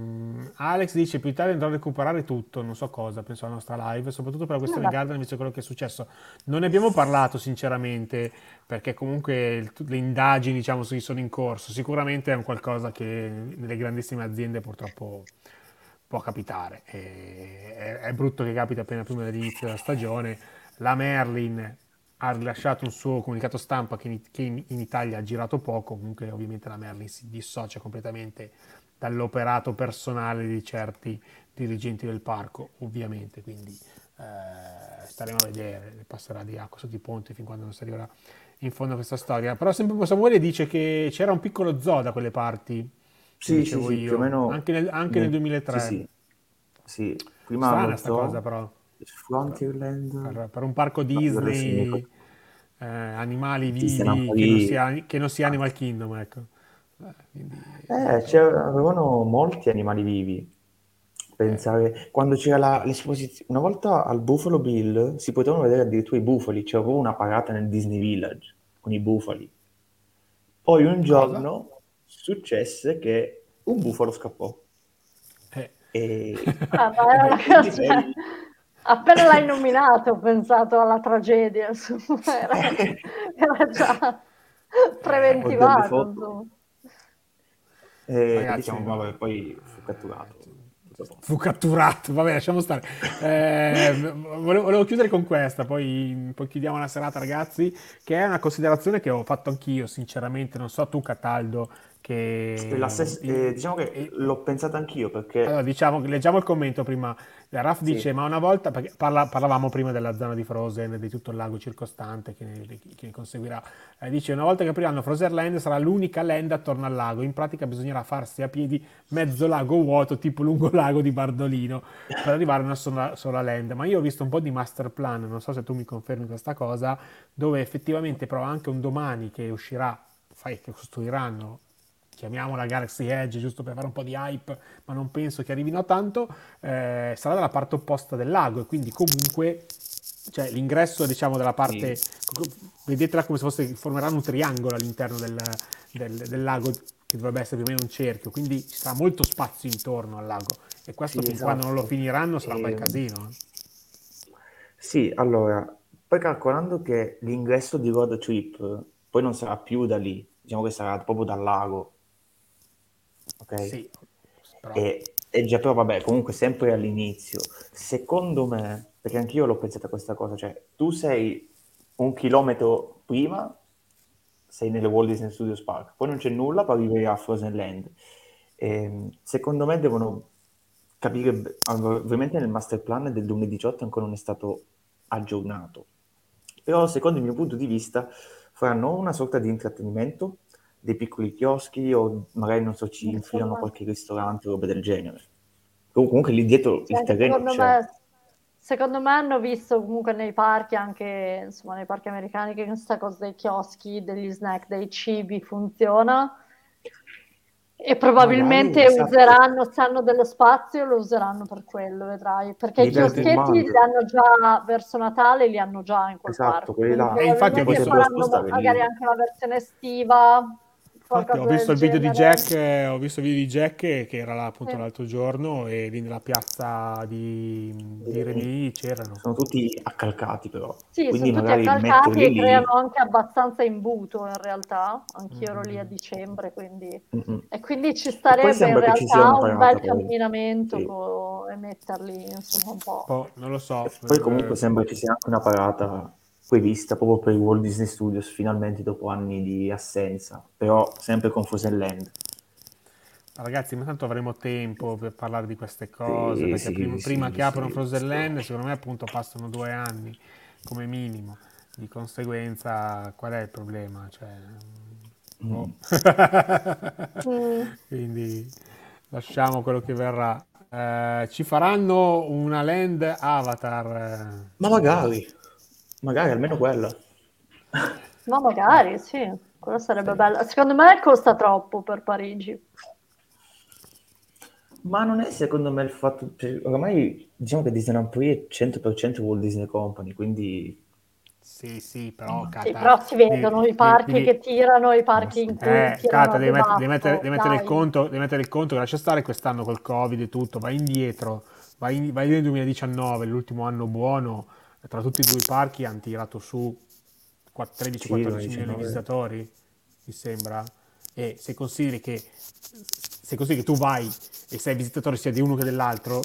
S1: Alex dice più tardi andrò a recuperare tutto, non so cosa, penso alla nostra live, soprattutto per la questione
S2: Vabbè.
S1: Garden, visto quello che è successo. Non ne abbiamo parlato sinceramente, perché comunque il- le indagini diciamo sono in corso. Sicuramente è un qualcosa che nelle grandissime aziende purtroppo può capitare. E- è, è brutto che capita appena prima dell'inizio della stagione. La Merlin ha rilasciato un suo comunicato stampa che in, che in- Italia ha girato poco, comunque ovviamente la Merlin si dissocia completamente dall'operato personale di certi dirigenti del parco, ovviamente, quindi eh, staremo a vedere, passerà di acqua sotto i ponti fin quando non si arriverà in fondo a questa storia. Però sempre Samuele dice che c'era un piccolo zoo da quelle parti,
S3: Sì, sì, sì, più o meno
S1: anche nel, anche nel 2003.
S3: Sì, sì. Sì, prima
S1: Strana sta cosa però.
S3: Frontierland.
S1: per, per un parco Disney. Eh, animali vivi che non, sia, che non sia Animal Kingdom, ecco. Eh, quindi-
S3: Eh, c'era- avevano molti animali vivi. Pensare, quando c'era la- l'esposizione, una volta al Buffalo Bill si potevano vedere addirittura i bufali, c'era proprio una parata nel Disney Village con i bufali. Poi un giorno successe che un bufalo scappò.
S1: eh,
S3: E...
S2: Ah, ma era una cosa- Appena l'hai nominato ho pensato alla tragedia, insomma, era, era già preventivato.
S3: foto.
S2: insomma.
S3: e
S1: Ragazzi,
S3: diciamo, vabbè, poi fu catturato.
S1: Fu catturato, vabbè lasciamo stare. Eh, volevo, volevo chiudere con questa, poi, poi chiudiamo la serata ragazzi, che è una considerazione che ho fatto anch'io sinceramente, non so tu Cataldo, che...
S3: Stessa- eh, diciamo che
S1: eh,
S3: l'ho pensata anch'io perché
S1: Allora, diciamo, leggiamo il commento prima. Raf
S3: Sì.
S1: dice: Ma una volta, parla- parlavamo prima della zona di Frozen e di tutto il lago circostante che ne, che ne conseguirà. Eh, dice: Una volta che apriranno Frozen sarà l'unica land attorno al lago. In pratica bisognerà farsi a piedi mezzo lago vuoto, tipo lungo lago di Bardolino, per arrivare a una sola, sola land. Ma io ho visto un po' di master plan, non so se tu mi confermi questa cosa, dove effettivamente però anche un domani che uscirà, fai che costruiranno chiamiamola Galaxy Edge giusto per fare un po' di hype, ma non penso che arrivino a tanto, eh, sarà dalla parte opposta del lago e quindi comunque cioè l'ingresso diciamo della parte, vedetela come se fosse, formeranno un triangolo all'interno del, del, del lago che dovrebbe essere più o meno un cerchio, quindi ci sarà molto spazio intorno al lago e questo
S3: Sì,
S1: fin quando non lo
S3: esatto.
S1: finiranno sarà un bel
S3: Ehm,
S1: casino. eh.
S3: Sì, allora, poi calcolando che l'ingresso di road trip poi non sarà più da lì, diciamo che sarà proprio dal lago, ok?
S1: Sì, però
S3: E, e già però vabbè, comunque sempre all'inizio. Secondo me, perché anch'io l'ho pensata questa cosa, cioè tu sei un chilometro prima, sei nelle Walt Disney Studios Park, poi non c'è nulla per arrivare a Frozen Land. Ehm, secondo me devono capire, ovviamente nel master plan del 2018 ancora non è stato aggiornato, però secondo il mio punto di vista faranno una sorta di intrattenimento, dei piccoli chioschi o magari non so ci infilano qualche ristorante o roba del genere. Com- Comunque lì dietro il
S2: Cioè,
S3: terreno
S2: secondo,
S3: c'è.
S2: me, secondo me hanno visto comunque nei parchi, anche insomma nei parchi americani, che questa cosa dei chioschi, degli snack, dei cibi funziona e probabilmente
S3: Magari, esatto.
S2: useranno, se hanno dello spazio, lo useranno per quello, vedrai. Perché i chioschetti li hanno già verso Natale, li hanno già in quel
S3: Esatto,
S2: parco.
S3: quelli là.
S2: Quindi
S1: E infatti visto-
S2: faranno magari anche la versione estiva.
S1: Infatti, ho visto il
S2: del
S1: video di
S2: genere.
S1: Jack, eh, ho visto il video di Jack che era là appunto
S2: Sì.
S1: l'altro giorno e lì nella piazza di, di Rimini c'erano.
S3: Sono tutti accalcati però,
S2: Sì,
S3: quindi
S2: sono tutti
S3: magari
S2: accalcati
S3: metterli
S2: e
S3: lì.
S2: creano anche abbastanza imbuto in realtà. Anch'io ero lì a
S1: Mm.
S2: dicembre, quindi...
S3: Mm-mm.
S2: E quindi ci
S3: poi
S2: starebbe in realtà un
S3: parata
S2: bel
S3: poi.
S2: camminamento
S3: Sì.
S2: co- e metterli insomma un po'.
S1: Poi, non lo so.
S3: Poi
S1: eh,
S3: comunque sembra ci sia anche una parata prevista proprio per i Walt Disney Studios finalmente dopo anni di assenza, però sempre con Frozen Land.
S1: Ragazzi, ma tanto avremo tempo per parlare di queste cose,
S3: Sì,
S1: perché
S3: sì,
S1: prima,
S3: sì,
S1: prima che aprono
S3: sì,
S1: Frozen
S3: sì.
S1: Land, secondo me appunto passano due anni come minimo. Di conseguenza, qual è il problema? Cioè, boh.
S2: Mm.
S1: Quindi lasciamo quello che verrà. Eh, ci faranno una land avatar. eh,
S3: Ma magari, magari almeno quella.
S2: Ma magari, sì, quello sarebbe bello. Secondo me costa troppo per Parigi.
S3: Ma non è secondo me il fatto, cioè, oramai diciamo che Disneyland Paris è 100% Walt Disney Company, quindi
S1: Sì, sì, però
S2: Sì,
S1: Cata,
S2: però si vedono
S1: devi-
S2: i parchi
S1: devi-
S2: che tirano, i parchi in cui
S1: Eh,
S2: tirano
S1: Cata, devi, met- devi mettere, devi mettere conto, devi mettere il conto che lascia stare quest'anno col Covid e tutto, vai indietro, vai, in- vai nel 2019, l'ultimo anno buono, tra tutti e due i parchi hanno tirato su qua- 13-14
S3: Sì,
S1: milioni di
S3: 19.
S1: visitatori, mi sembra. E se consideri che, se consideri che tu vai e sei visitatore sia di uno che dell'altro,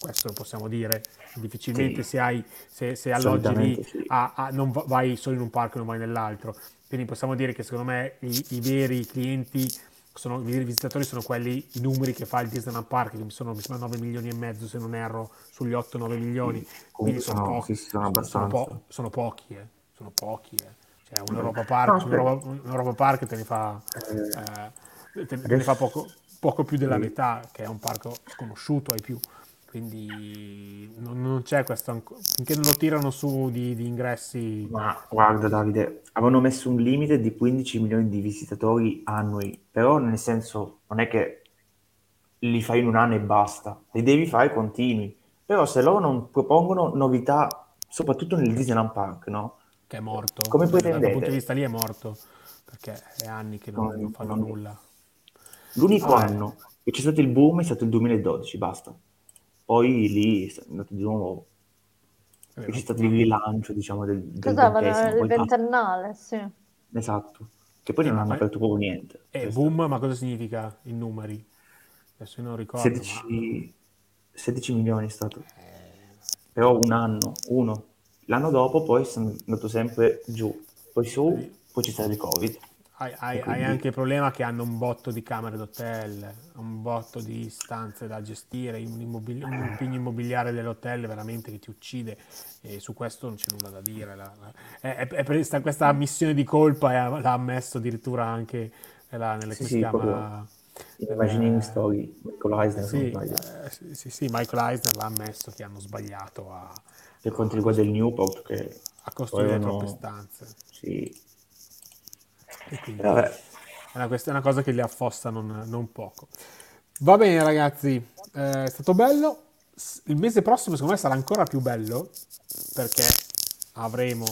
S1: questo lo possiamo dire, difficilmente
S3: Sì.
S1: se, hai, se, se alloggi lì
S3: sì.
S1: a- a- non va- vai solo in un parco e non vai nell'altro. Quindi possiamo dire che secondo me i, i veri clienti, sono, i visitatori sono quelli, i numeri che fa il Disneyland Park, che sono mi sembra 9 milioni e mezzo se non erro, sugli 8-9 milioni. Quindi sono,
S3: sono-
S1: pochi,
S3: sì, sono
S1: sono, po- sono pochi, eh. sono pochi. eh. Cioè un
S3: Mm.
S1: Europa Park,
S3: No,
S1: un. Europa, Park te ne fa,
S3: Eh,
S1: eh, te, ne fa poco, poco più della metà, che è un parco sconosciuto ai più. Quindi non, non c'è questo finché non lo tirano su di, di ingressi.
S3: Ma guarda Davide, avevano messo un limite di 15 milioni di visitatori annui, però nel senso non è che li fai in un anno e basta, li devi fare continui. Però se loro non propongono novità, soprattutto nel Disneyland Park, no?
S1: che è morto.
S3: Come
S1: Dal quel
S3: pretendete?
S1: punto di vista lì è morto, perché è anni che non,
S3: Non-
S1: non fanno
S3: non-
S1: nulla.
S3: L'unico
S1: Ah,
S3: anno che c'è stato il boom è stato il 2012, basta. Poi lì è andato di nuovo,
S1: È
S3: c'è stato il rilancio, diciamo, del, del ventesimo,
S2: Il ventennale, sì.
S3: Esatto, che poi non
S1: Eh,
S3: hanno
S1: ma-
S3: aperto proprio niente.
S1: E
S3: Questo.
S1: boom, ma cosa significa in numeri? Adesso non ricordo, ma
S3: 16, 16 milioni è stato. Però un anno, uno. L'anno dopo poi sono andato sempre giù, poi su, poi c'è stato il Covid.
S1: Hai, hai-
S3: quindi-
S1: hai anche il problema che hanno un botto di camere d'hotel, un botto di stanze da gestire, un, immobili- un impegno immobiliare dell'hotel veramente che ti uccide e su questo non c'è nulla da dire. La- la- è, è- è questa, ammissione di colpa e l'ha ammesso addirittura anche eh, la- nelle,
S3: Sì, sì,
S1: chiama?
S3: Imagining
S1: Eh,
S3: Story, Michael Eisner,
S1: Sì, eh, sì, sì, sì, Michael Eisner l'ha ammesso che hanno sbagliato a,
S3: Per quanto riguarda il Newport, che
S1: a costruire
S3: avevano-
S1: troppe stanze.
S3: Sì.
S1: E quindi
S3: E vabbè,
S1: è una, quest- è una cosa che li affossa non, non poco. Va bene, ragazzi, eh, è stato bello. il mese prossimo secondo me sarà ancora più bello perché avremo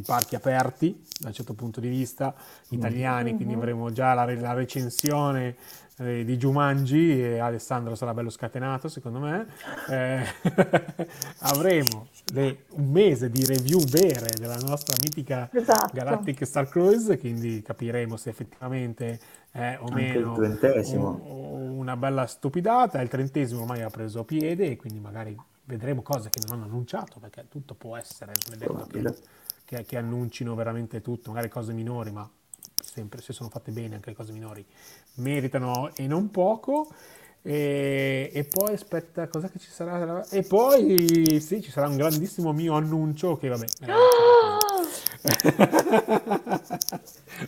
S1: i parchi aperti da un certo punto di vista italiani, quindi
S2: Mhm.
S1: avremo già la, la recensione eh, di Jumanji e Alessandro sarà bello scatenato secondo me. Eh, avremo le- un mese di review vere della nostra mitica
S2: Esatto.
S1: Galactic Star Cruise, quindi capiremo se effettivamente è o
S3: Anche il
S1: meno
S3: trentesimo.
S1: un- una bella stupidata. Il trentesimo ormai ha preso piede e quindi magari vedremo cose che non hanno annunciato, perché tutto può essere, non è detto che. Che- che annuncino veramente tutto, magari cose minori, ma sempre se sono fatte bene anche le cose minori meritano e non poco. E, e poi aspetta, cosa che ci sarà? E poi sì, ci sarà un grandissimo mio annuncio che vabbè.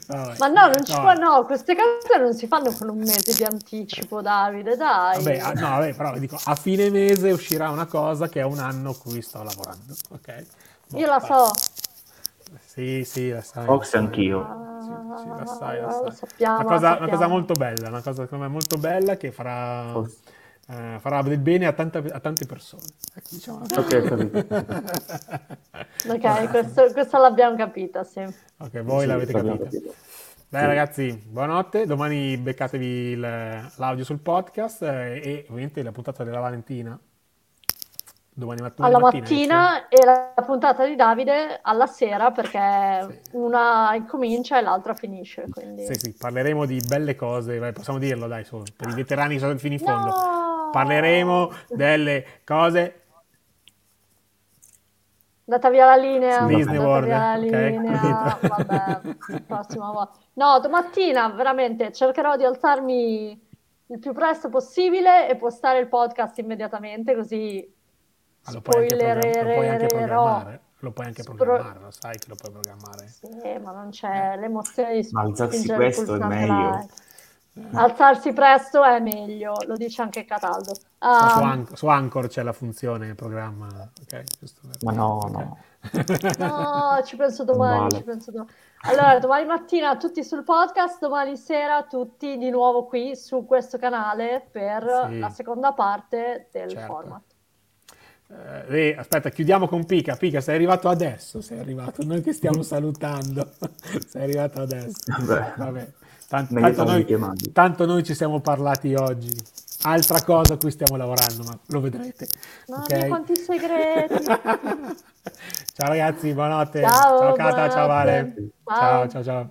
S1: Vabbè.
S2: Ma no, non ci
S1: No.
S2: può, no, queste cose non si fanno con un mese di anticipo, Davide, dai.
S1: Vabbè, ah, no, vabbè, però dico, a fine mese uscirà una cosa che è un anno a cui sto lavorando, ok? Boh,
S2: Io la
S1: vai.
S2: so.
S1: Sì, sì, la sai.
S3: Fox
S1: la
S3: anch'io.
S1: Sì, sì, la sai, la
S2: lo
S1: sai.
S2: sappiamo,
S1: Una cosa, una cosa molto bella, una cosa secondo me molto bella che farà,
S3: Forse.
S1: eh, farà del bene a, tanta- a tante persone. Ecco, diciamo.
S3: Ok, capito.
S2: Ok, questo, questa l'abbiamo capita, sì.
S1: Ok, voi
S3: Sì,
S1: l'avete capita.
S3: capito.
S1: Dai
S3: Sì.
S1: ragazzi, buonanotte. Domani beccatevi il- l'audio sul podcast eh, e ovviamente la puntata della Valentina. Domani mat-
S2: Alla mattina e la puntata di Davide alla sera perché
S1: Sì.
S2: una incomincia e l'altra finisce. Quindi...
S1: Sì, sì, parleremo di belle cose, vai, possiamo dirlo dai, su, per i veterani che sono fino in fondo.
S2: No!
S1: Parleremo delle cose
S2: Andata via la linea.
S1: Disney World,
S2: via la
S1: ok,
S2: linea. Vabbè, prossima volta. No, domattina veramente cercherò di alzarmi il più presto possibile e postare il podcast immediatamente così
S1: lo puoi anche, program- lo puoi anche
S2: spoilererò.
S1: programmare, lo puoi anche programmare, lo sai che lo puoi programmare.
S2: Sì, ma non c'è l'emozione di
S3: alzarsi
S2: spingere il
S3: presto è meglio.
S2: live. Alzarsi presto è meglio, lo dice anche Cataldo.
S1: Ma su,
S2: Ah,
S1: An- su Anchor c'è la funzione programma, ok?
S3: Ma no, no.
S2: no, ci penso domani, ci penso domani. Allora, domani mattina tutti sul podcast, domani sera tutti di nuovo qui su questo canale per
S1: Sì.
S2: la seconda parte del
S1: Certo.
S2: format.
S1: Eh, aspetta, chiudiamo con Pica. Pica, sei arrivato adesso, sei arrivato, noi che stiamo salutando, sei arrivato adesso.
S3: Beh.
S1: Vabbè, tan-
S3: Meglio
S1: tanto, noi, tanto noi ci siamo parlati oggi. Altra cosa a cui stiamo lavorando, ma lo vedrete.
S2: Mamma
S1: ok?
S2: mia, quanti segreti!
S1: ciao ragazzi, buonanotte.
S2: Ciao,
S1: Cata, ciao Vale.
S2: buonanotte.
S1: Ciao,
S2: Ciao.
S1: ciao, ciao.